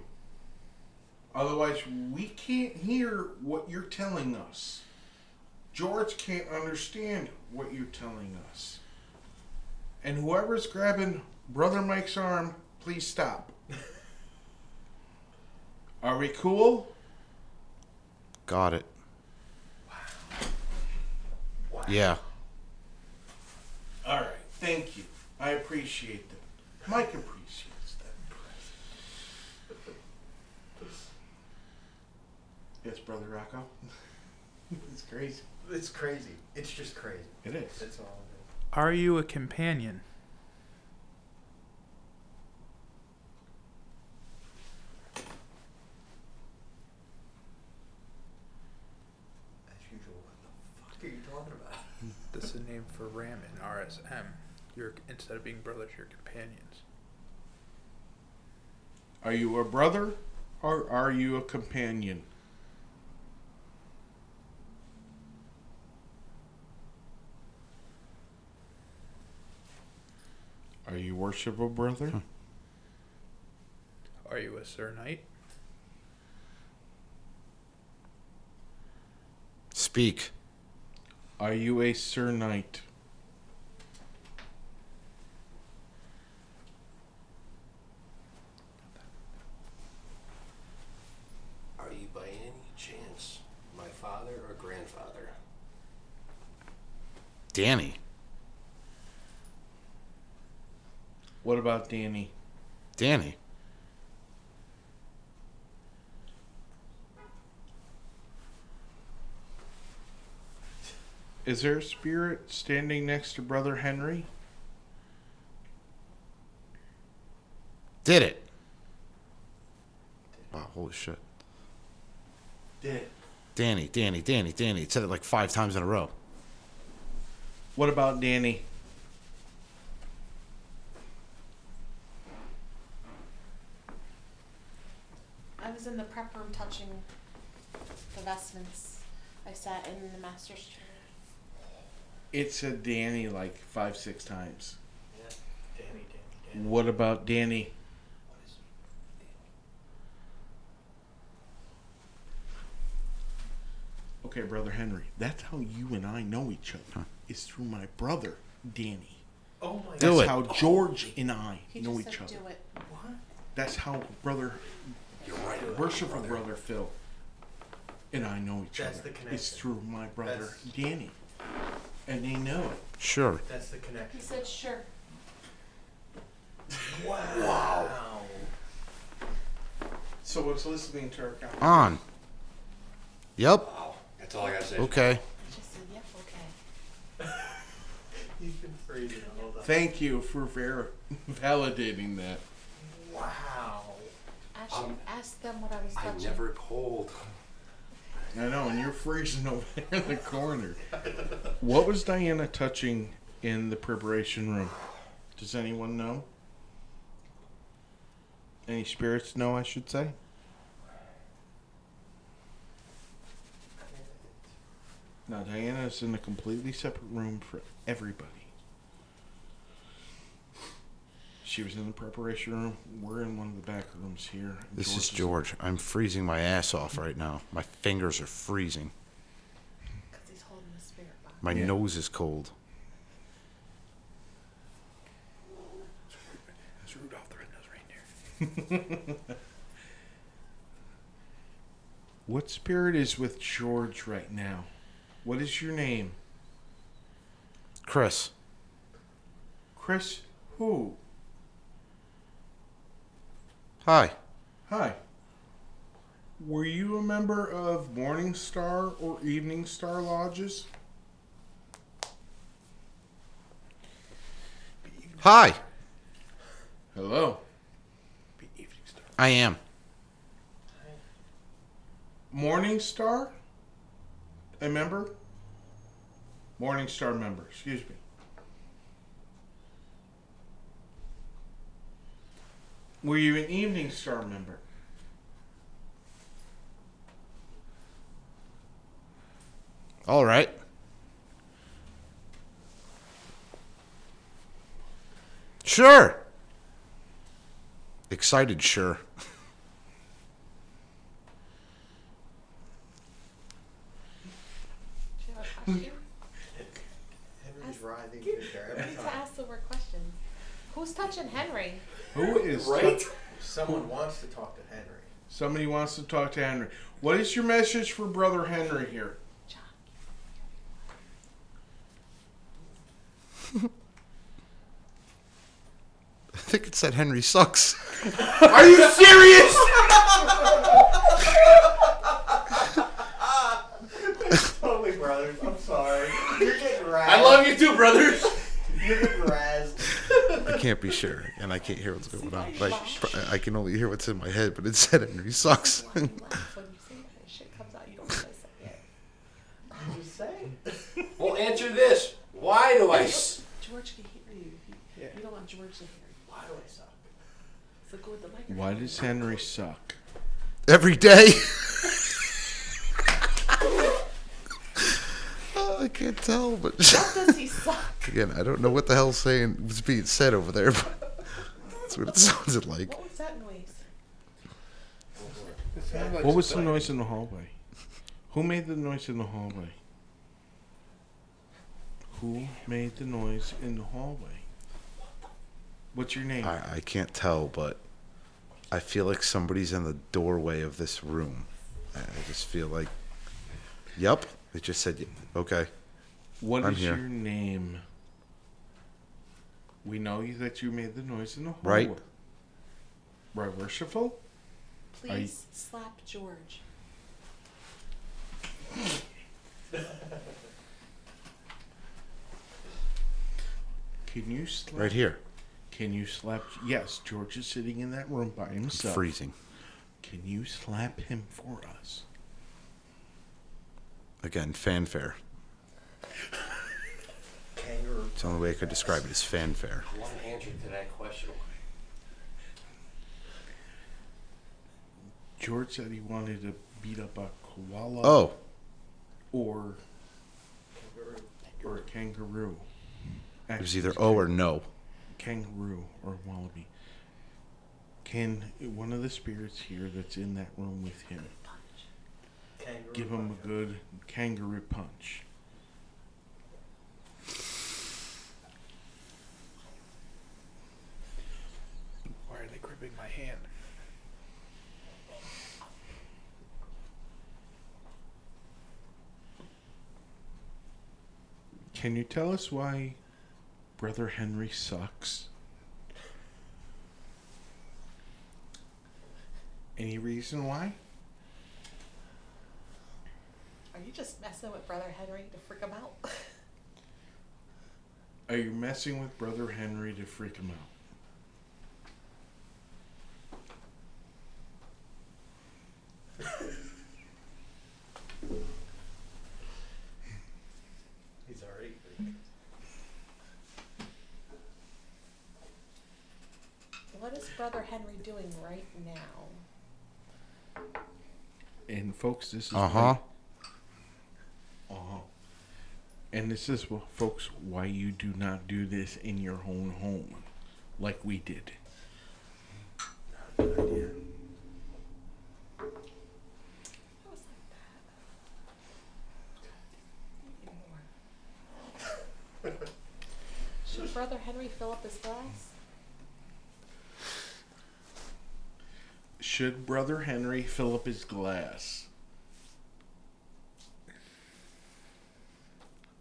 Otherwise, we can't hear what you're telling us. George can't understand what you're telling us. And whoever's grabbing Brother Mike's arm, please stop. Are we cool? Got it. Wow. Yeah. All right. Thank you. I appreciate that. Mike appreciates that. Yes, Brother Rocco. it's crazy. it's crazy. It's just crazy. It is. That's all it is. Are you a companion? As usual, what the fuck are you talking about? That's the name for Ram in RSM. You're instead of being brothers, you're companions. Are you a brother or are you a companion? Are you worship a brother? Are you a Sir Knight? Speak. Are you a Sir Knight? Are you by any chance my father or grandfather? Danny. What about Danny? Danny. Is there a spirit standing next to Brother Henry? Did it. Wow, holy shit. Did. Danny, Danny, Danny, Danny. It said it like five times in a row. What about Danny? I was in the prep room touching the vestments. I sat in the master's chair. It said Danny like five, six times. Yeah. Danny, Danny, Danny. What about Danny? Okay, brother Henry. That's how you and I know each other. Is through my brother Danny. Oh my Do That's it. how George and I He know just each said other. do it. What? That's how brother, You're right. worshipful brother Phil, and I know each other. That's other. the It's connection. through my brother That's- Danny, and they know it. Sure. That's the connection. He said sure. Wow. Wow. So what's listening to our conversation? On. Yep. Wow. That's all I gotta say. Okay. He just said yep, okay. He's all the Thank you for ver- validating that. Wow. Ask, Um, ask them what I was I'm touching. never cold. I know, and you're freezing over there in the corner. What was Diana touching in the preparation room? Does anyone know? Any spirits know, I should say? Now, Diana is in a completely separate room for everybody. She was in the preparation room. We're in one of the back rooms here. and This is in- George. I'm freezing my ass off right now. My fingers are freezing. Because he's holding the spirit box. My Yeah. nose is cold. It's Rudolph the Red-Nosed Reindeer. what spirit is with George right now? What is your name? Chris. Chris who? Hi. Hi. Were you a member of Morning Star or Evening Star Lodges? Hi. Hello. I am. Morning Star? A member? Morning Star member, excuse me. Were you an Evening Star member? All right. Sure. Excited, sure. Do you have a question? Henry's writhing through there We every need to ask the word questions. Who's touching Henry? Who is Right? Someone wants to talk to Henry. Somebody wants to talk to Henry. What is your message for Brother Henry here? John. I think it said Henry sucks. Are you serious? Totally, brothers. I'm sorry. You're getting razzed. I love you too, brothers. You're getting razzed. I can't be sure, and I can't hear what's going on. Like, I can only hear what's in my head, but it said Henry sucks. Why you you say that? Shit comes out, you don't realize that yet. I'm just saying. Well, answer this. Why do I? S- George can hear you. You, Yeah. you don't want George to hear you. Why do I suck? So go with the microphone. Why does Henry suck? Every day. I can't tell, but does he suck? again, I don't know what the hell's saying was being said over there, but that's what it sounded like. What was that noise? What was the noise in the hallway? Who made the noise in the hallway? Who made the noise in the hallway? What's your name? I, I can't tell, but I feel like somebody's in the doorway of this room. I, I just feel like, yep. It just said, okay. What I'm is here. your name? We know you that you made the noise in the hallway. Right. Right, worshipful? Are you- Please slap George. Can you slap? Right here. Can you slap? Yes, George is sitting in that room by himself. Freezing. Can you slap him for us? Again, fanfare. Kangaroo. It's the only way I could describe it is fanfare. One answer to that question. George said he wanted to beat up a koala. Oh, Or or a kangaroo. It was either O or no. kangaroo or wallaby. Can one of the spirits here that's in that room with him Kangaroo give him punch. a good kangaroo punch? Why are they gripping my hand? Can you tell us why Brother Henry sucks? Any reason why? Are you just messing with Brother Henry to freak him out? Are you messing with Brother Henry to freak him out? He's already freaked. what is Brother Henry doing right now? And folks, this is Uh huh. Uh huh. And this is, folks, why you do not do this in your own home, like we did. Good idea. That was like that. Should Brother Henry fill up his glass? Should Brother Henry fill up his glass?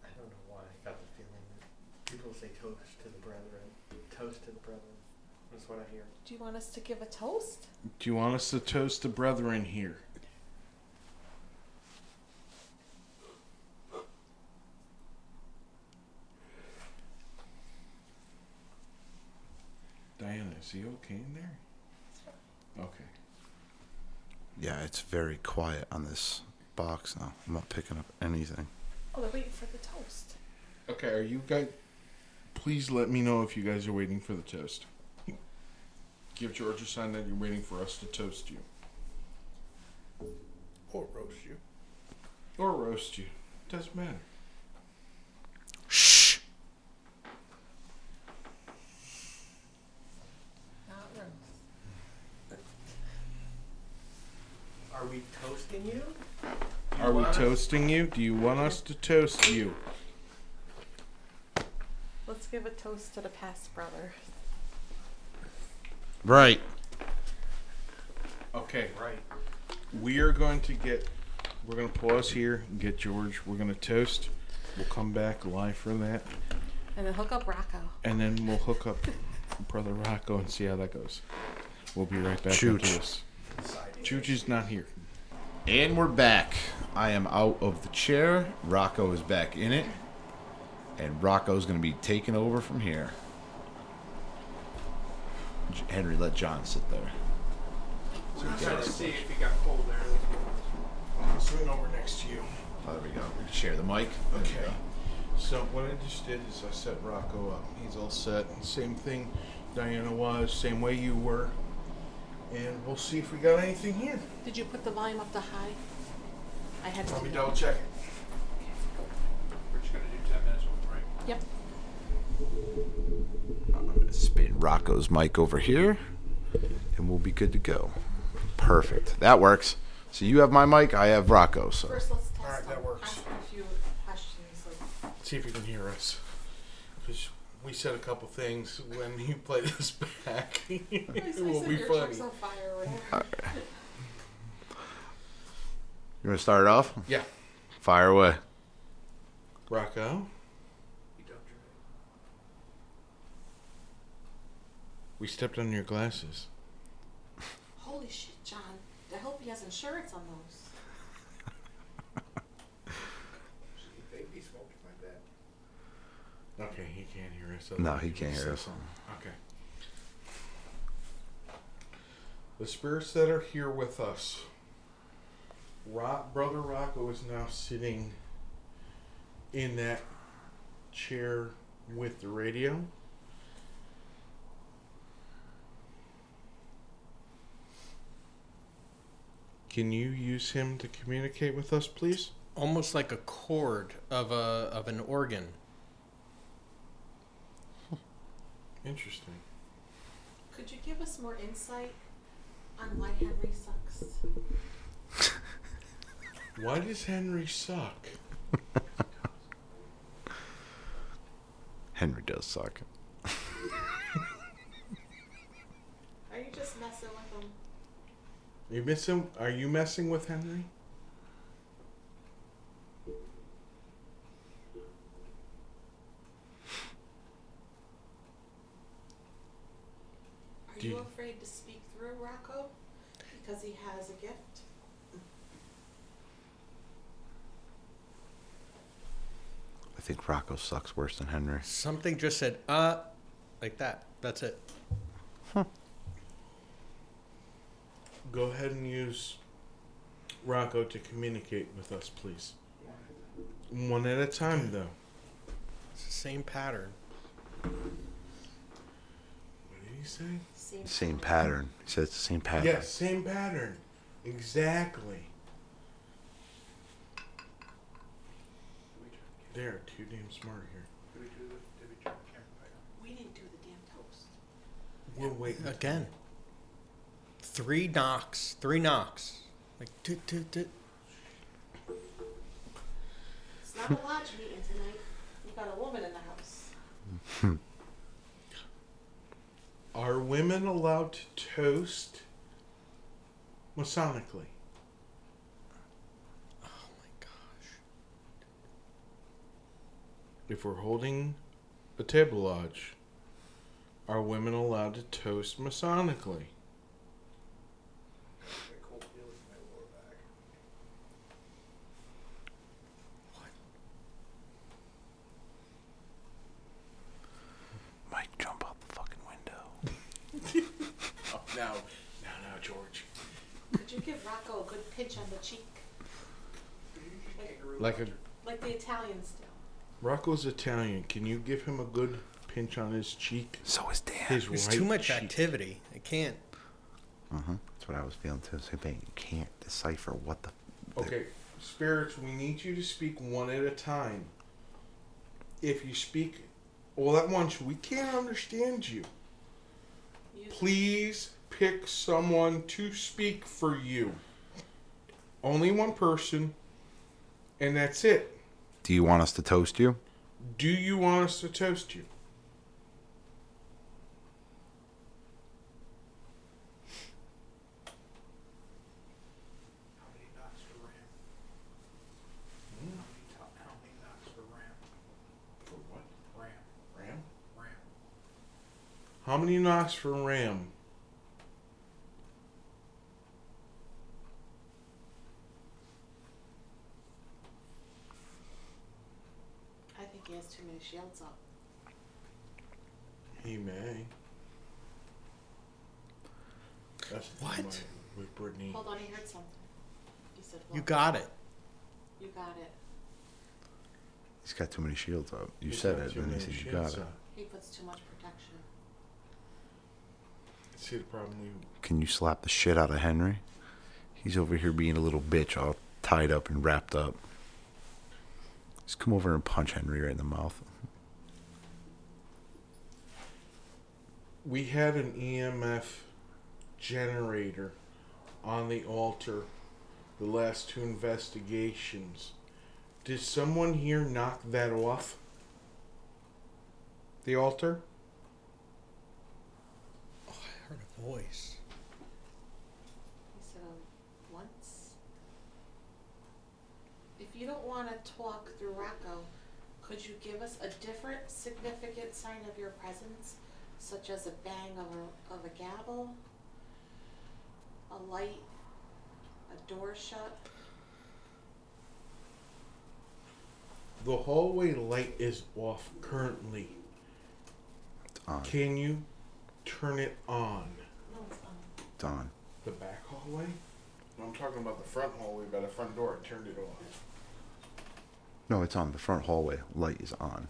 I don't know why I got the feeling that people say toast to the brethren. Toast to the brethren. That's what I hear. Do you want us to give a toast? Do you want us to toast the brethren here? Diana, is he okay in there? Okay. Yeah, it's very quiet on this box now. I'm not picking up anything. Oh, they're waiting for the toast. Okay, are you guys? Please let me know if you guys are waiting for the toast. Give George a sign that you're waiting for us to toast you Or roast you. or roast you. Doesn't matter. Shh. Not roast. Are we toasting you? Are we want us- toasting you? Do you want us to toast you? Let's give a toast to the past brother. Right. Okay, Right. we are going to get. We're going to pause here. and Get George. We're going to toast. We'll come back live for that, And then hook up Rocco. and then we'll hook up Brother Rocco and see how that goes. We'll be right back Chooch. after this. Chooch is not here. And we're back. I am out of the chair. Rocco is back in it. And Rocco's going to be taking over from here. J- Henry, let John sit there. I'm trying to see if he got cold there. I'll swing over next to you. Oh, there we go. We share the mic. There Okay. So what I just did is I set Rocco up. He's all set. Same thing Diana was, same way you were. And we'll see if we got anything here. Did you put the volume up to high? I had to Let me double check it. We're just gonna do 10 minutes, right? Yep. Spin Rocco's mic over here. And we'll be good to go. Perfect. That works. So you have my mic, I have Rocco. So First, let's test Alright, that works. Ask a few questions. Like, See if you can hear us. Because we said a couple things when you play this back. It will be funny. truck's fire or whatever. you want to start it off? Yeah. Fire away. Rocco, You don't drink. We stepped on your glasses. Holy shit, John. I hope he has insurance on those. Baby smoked like that. Okay, he can't hear us. No, he can't hear us. something. Okay. The spirits that are here with us. Rock, Brother Rocco is now sitting in that chair with the radio. Can you use him to communicate with us, please? almost like a chord of a of an organ. Interesting. Could you give us more insight on why Henry sucks? Why does Henry suck? Henry does suck. Are you just messing with him? You missing? Are you messing with Henry? Are you you- afraid to speak through Rocco because he has a gift? I think Rocco sucks worse than Henry. Something just said uh like that. That's it. Go ahead and use Rocco to communicate with us, please. One at a time, though. It's the same pattern. What did he say? Same, Same pattern. He said it's the same pattern. Yes, same pattern. Exactly. They are too damn smart here. Did we do the, did we turn the camera back on? We didn't do the damn toast. We're waiting. Again. Three knocks. Three knocks. Like toot toot toot. It's not a lodge meeting tonight. We've got a woman in the house. Are women allowed to toast masonically? Oh my gosh. If we're holding a table lodge, are women allowed to toast masonically? Mike, jump out the fucking window. Oh, now, now, now, George. Could you give Rocco a good pinch on the cheek? Like Like, a like the Italians do. Rocco's Italian. Can you give him a good pinch on his cheek? So is Dan. His There's right too much cheek. activity. I can't. Uh huh. That's what I was feeling too. So man, you can't decipher what the. the- Okay, spirits, we need you to speak one at a time. If you speak all at once, we can't understand you. You, Please pick someone to speak for you. Only one person, and that's it. Do you want us to toast you? Do you want us to toast you? How many knocks for Ram? How many, to- how many knocks for Ram? For what? Ram. Ram? Ram. How many knocks for Ram? I think he has too many shields up. He may. That's What? With with Brittany. Hold on, he heard something. He said, You got it. You got it. He's got too many shields up. You He's said got it, too and he many said you shits got it. up. He puts too much protection. See the problem we Can you slap the shit out of Henry? He's over here being a little bitch, all tied up and wrapped up. Just come over and punch Henry right in the mouth. We had an EMF generator on the altar the last two investigations. Did someone here knock that off? The altar? Oh, I heard a voice. He said, um, once. If you don't want to talk through Rocco, could you give us a different significant sign of your presence, such as a bang of a, of a gavel, a light, a door shut? The hallway light is off currently. It's on. Can you turn it on? No, it's on. It's on. The back hallway? No, I'm talking about the front hallway by the front door. I turned it off. No, it's on. The front hallway light is on.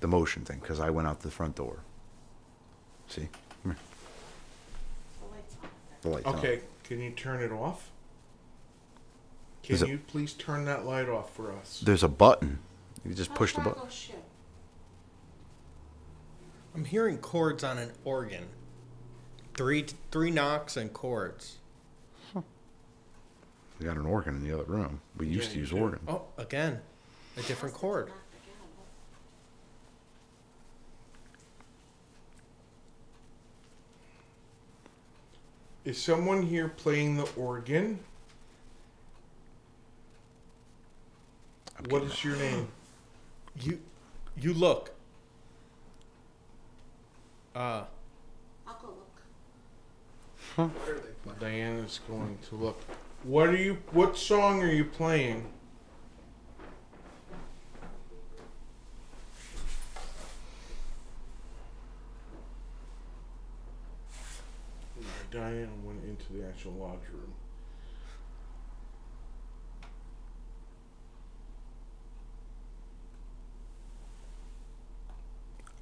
The motion thing, because I went out the front door. See? Come here. The light's on. The light's on. Okay, can you turn it off? Can Is it- you please turn that light off for us? There's a button. You just push the button. I'm hearing chords on an organ. Three three knocks and chords. We got an organ in the other room. We used Yeah, to you use do. organ. Oh, again, a different chord. Is someone here playing the organ? What is your name? You you look. Uh I'll go look. Diana's going to look. What are you? What song are you playing? No, Diana went into the actual lodge room.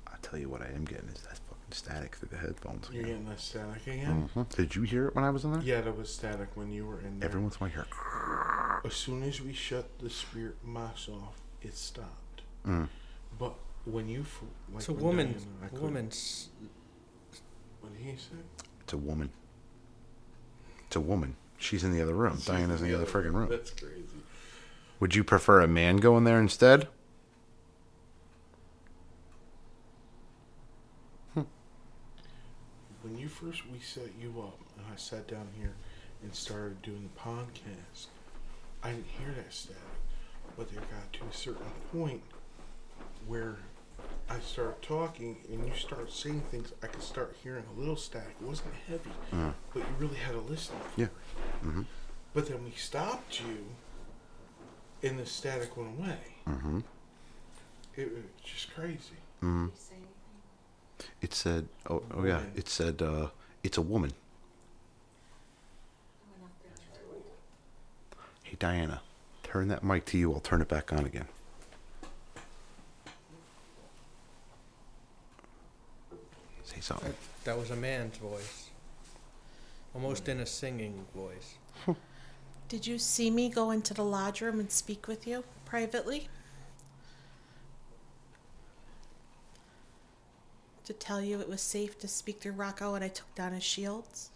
I tell you what I am getting is that fucking static through the headphones. You're getting that static again? Mhm. Did you hear it when I was in there? Yeah, that was static when you were in there. Every once in a while, I hear. As soon as we shut the spirit box off, it stopped. Mm. But when you, f- like it's a when woman Diana- I woman's What did he say? It's a woman. A woman. She's in the other room. Diana's in the other friggin' room. That's crazy. Would you prefer a man go in there instead? Hmm. When you first we set you up, and I sat down here and started doing the podcast, I didn't hear that static. But there got to a certain point where I start talking and you start saying things, I could start hearing a little static. It wasn't heavy, Mm. but you really had to listen. Yeah. Mm-hmm. But then we stopped you, and the static went away. Mm-hmm. It was just crazy. Mm-hmm. It said, oh, oh yeah, it said, uh, it's a woman. Hey, Diana, turn that mic to you. I'll turn it back on again. Say something. that was a man's voice. Almost in a singing voice. Did you see me go into the lodge room and speak with you privately? To tell you it was safe to speak through Rocco and I took down his shields?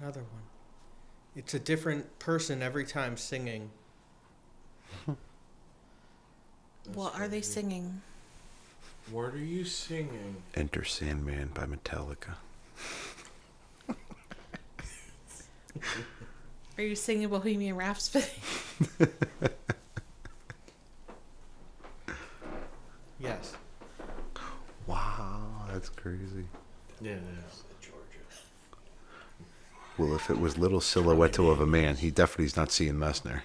Another one. It's a different person every time singing. what are they singing? What are you singing? Enter Sandman by Metallica. Are you singing Bohemian Rhapsody? Yes. Wow, that's crazy. Yeah, it is. Well, if it was little silhouette of a man, he definitely is not seeing Messner.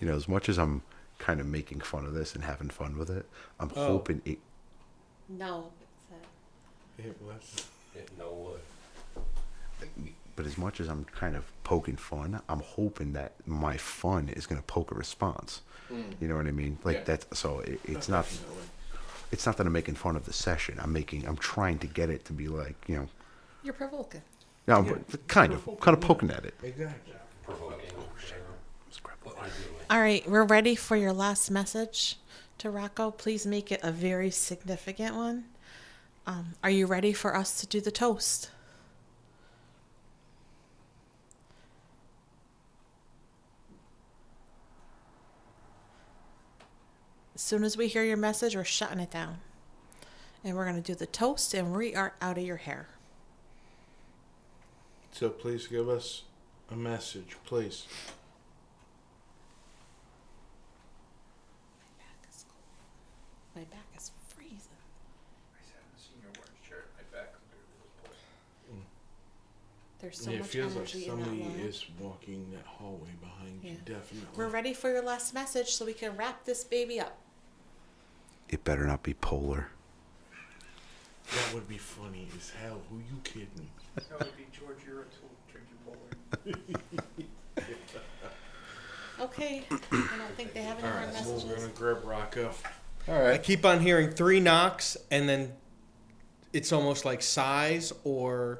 You know, as much as I'm kind of making fun of this and having fun with it, I'm Oh. hoping it. No. It was. no wood. But as much as I'm kind of poking fun, I'm hoping that my fun is going to poke a response. Mm. You know what I mean? Like Yeah. that's so it, it's not. Definitely. It's not that I'm making fun of the session. I'm making. I'm trying to get it to be like you know. You're provoking. No, Yeah. but kind of, kind of poking at it. Exactly. Provoking. All right, we're ready for your last message to Rocco. Please make it a very significant one. Um, are you ready for us to do the toast? As soon as we hear your message, we're shutting it down. And we're going to do the toast, and we are out of your hair. So please give us a message, please. My back is freezing. There's so yeah, it much feels like energy in that somebody is walking that hallway behind you. Definitely. We're ready for your last message so we can wrap this baby up. It better not be polar. That would be funny as hell. Who you kidding? That would be George Uritul drinking bowler. Okay. I don't think they have any All more right, well, we're gonna grab Rocco. All right. I keep on hearing three knocks and then it's almost like size or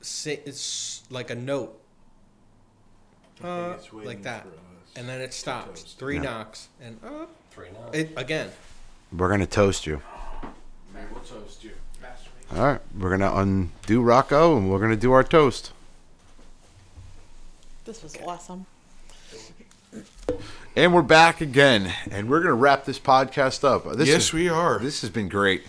si- it's like a note. Uh, it's waiting like that, for us and then it stops. toast. Three Yeah. knocks, and uh, Three now. it again. We're gonna toast you. Man, we'll toast you. Masturbate. All right, we're gonna undo Rocco, and we're gonna do our toast. This was awesome. And we're back again, and we're gonna wrap this podcast up. This yes, is- we are. This has been great.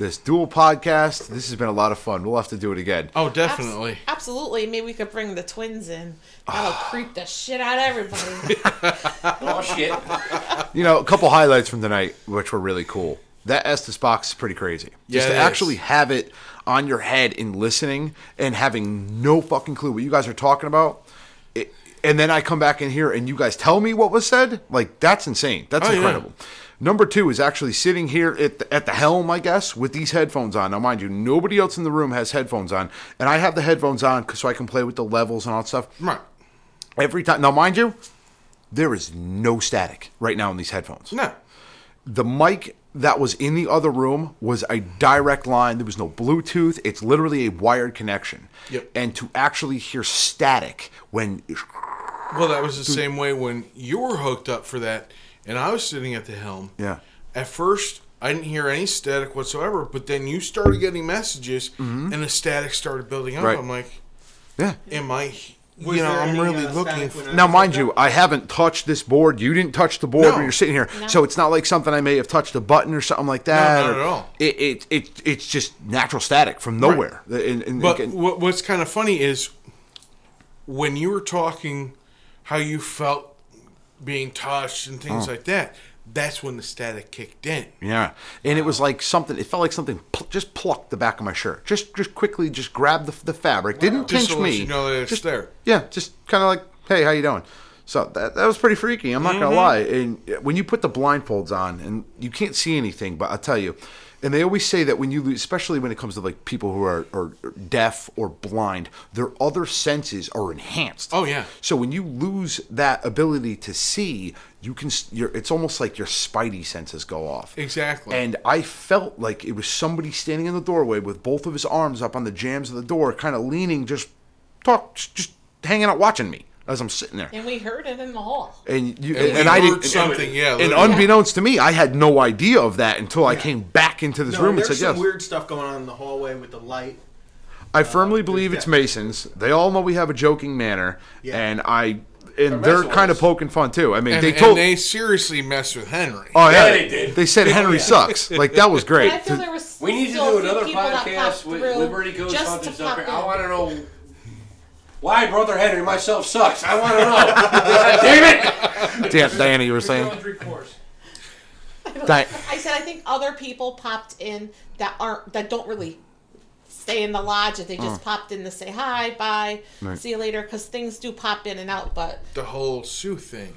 This dual podcast. This has been a lot of fun. We'll have to do it again. oh, Abs- definitely. absolutely. Maybe we could bring the twins in. That'll creep the shit out of everybody. Oh shit! You know, a couple highlights from tonight, which were really cool. That Estes box is pretty crazy. Yeah, Just to it actually is. have it on your head and listening and having no fucking clue what you guys are talking about. It, and then I come back in here and you guys tell me what was said. Like that's insane. That's Oh, yeah. Number two is actually sitting here at the, at the helm, I guess, with these headphones on. Now, mind you, nobody else in the room has headphones on, and I have the headphones on so I can play with the levels and all that stuff Right. every time. Now, mind you, there is no static right now in these headphones. No. The mic that was in the other room was a direct line. There was no Bluetooth. It's literally a wired connection. Yep. And to actually hear static when Well, that was the same way when you were hooked up for that, and I was sitting at the helm. yeah, At first, I didn't hear any static whatsoever, but then you started getting messages, and the static started building up. Right. I'm like, yeah. am I? Was you know, I'm any, really uh, looking. static For, Now, mind you. I haven't touched this board. You didn't touch the board No. when you're sitting here, No. so it's not like something I may have touched a button or something like that. No, not or- at all. It, it, it, it's just natural static from nowhere. And- and- But and- what's kind of funny is when you were talking how you felt being touched and things Oh. like that. That's when the static kicked in. Yeah, and it was like something. It felt like something pl- just plucked the back of my shirt. Just, just quickly, just grabbed the, the fabric. Didn't Just pinch let me. you know that it's just, there. Yeah, just kind of like, hey, how you doing? So that that was pretty freaky. I'm not Mm-hmm. gonna lie. And when you put the blindfolds on and you can't see anything, but I'll tell you. And they always say that when you lose, especially when it comes to like people who are, are deaf or blind, their other senses are enhanced. Oh, yeah. So when you lose that ability to see, you can. You're, it's almost like your spidey senses go off. Exactly. And I felt like it was somebody standing in the doorway with both of his arms up on the jambs of the door, kind of leaning, just talk, just hanging out, watching me as I'm sitting there. and we heard it in the hall. And you And and, we I didn't something, yeah, And literally. unbeknownst to me, I had no idea of that until I came back into this No, room and there's said some yes. weird stuff going on in the hallway with the light. I firmly uh, believe it's that. Masons. They all know we have a joking manner, Yeah. and I and they're kind of poking fun too. I mean, and, they and told. they seriously messed with Henry. oh yeah, Yeah, they did. They said oh, Henry sucks. Like that was great. I feel there was We need to do another podcast with through Liberty Ghost just Hunters to up pop here. in. I want to know why brother Henry myself sucks. I want to know. Damn it! Dan- Diana, you were saying. Going three course. Di- I said I think other people popped in that aren't that don't really stay in the lodge. That they just mm. popped in to say hi, bye, Right. see you later, because things do pop in and out. But The whole Sue thing.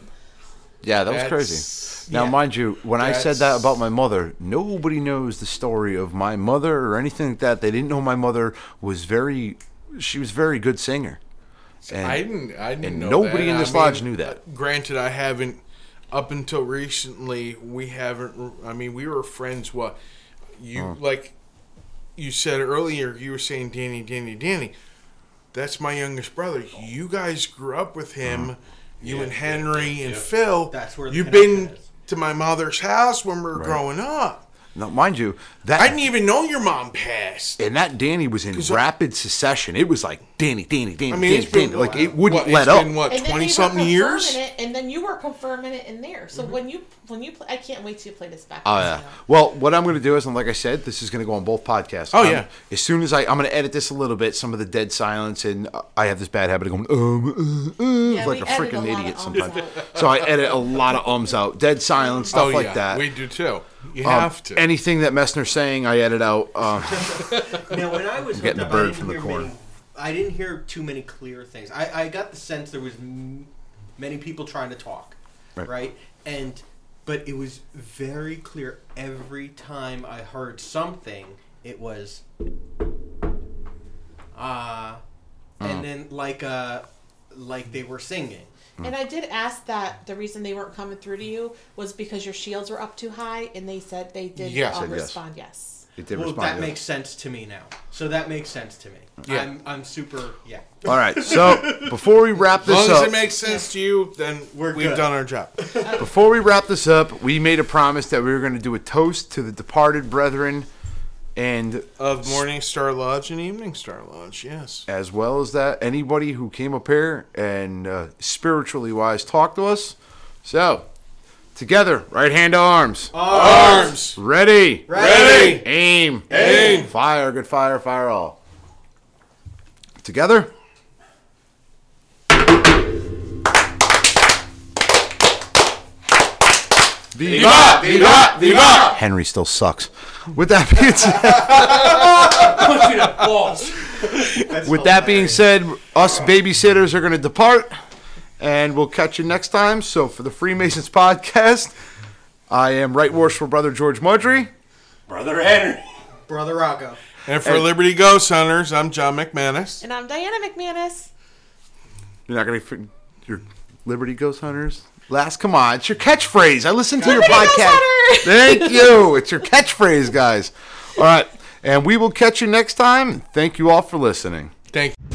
Yeah, that was crazy. Now, yeah. mind you, when I said that about my mother, nobody knows the story of my mother or anything like that. They didn't know my mother was very, she was a very good singer. And I didn't. I didn't and know. nobody that. in I this mean, lodge knew that. Granted, I haven't. Up until recently, we haven't. I mean, we were friends. What you like? You said earlier. You were saying Danny, Danny, Danny. That's my youngest brother. You guys grew up with him. You and Henry and Phil. That's where you've been is. to my mother's house when we were growing up. Now, mind you, that I didn't even know your mom passed. and that Danny was in 'Cause I- rapid succession. It was like Danny, Danny, Danny, I mean, Danny, Danny. Like it wouldn't what, let it's up. Been, what and then twenty were something years? confirming it, and then you were confirming it in there. So when you when you play, I can't wait to you play this back. Oh yeah. Well, what I'm going to do is, and like I said, this is going to go on both podcasts. Oh, Um, yeah. As soon as I, I'm going to edit this a little bit, some of the dead silence, and I have this bad habit of going um, uh, uh, Yeah, like a freaking idiot sometimes. so I edit a lot of ums out, dead silence, stuff oh like that. we do too. You Um, have to. Anything that Messner's saying, I edit out. Um, Now, when I was getting the up, I bird didn't from the hear corn. Many, I didn't hear too many clear things. I, I got the sense there was m- many people trying to talk, Right. right. And but it was very clear every time I heard something, it was ah, Mm. and then like uh, like they were singing. And I did ask that the reason they weren't coming through to you was because your shields were up too high, and they said they did Yeah. um, Said yes. respond yes. It did well, respond. that yeah. makes sense to me now. So that makes sense to me. Yeah. I'm I'm super yeah. All right. So before we wrap this up. as up, it makes sense to you, then We're we've good. done our job. before we wrap this up, we made a promise that we were going to do a toast to the departed brethren, and Of Morning Star Lodge and Evening Star Lodge, yes. as well as that, anybody who came up here and uh, spiritually wise talked to us. So, together, right hand to arms, Arms! ready, Ready! aim, Aim! fire, good fire, fire all. Together. Viva! Viva! Viva! Henry still sucks. With that being said, Punch you in the balls. with that being said, us babysitters are going to depart, and we'll catch you next time. So for the Freemasons podcast, I am Right Worshipful Brother George Mudry. Brother Henry. Brother Rocco. And for Liberty Ghost Hunters, I'm John McManus. And I'm Diana McManus. You're not going to your Liberty Ghost Hunters. Last, come on, it's your catchphrase. I listen to your podcast. Thank you. It's your catchphrase, guys. All right, and we will catch you next time. Thank you all for listening. Thank you.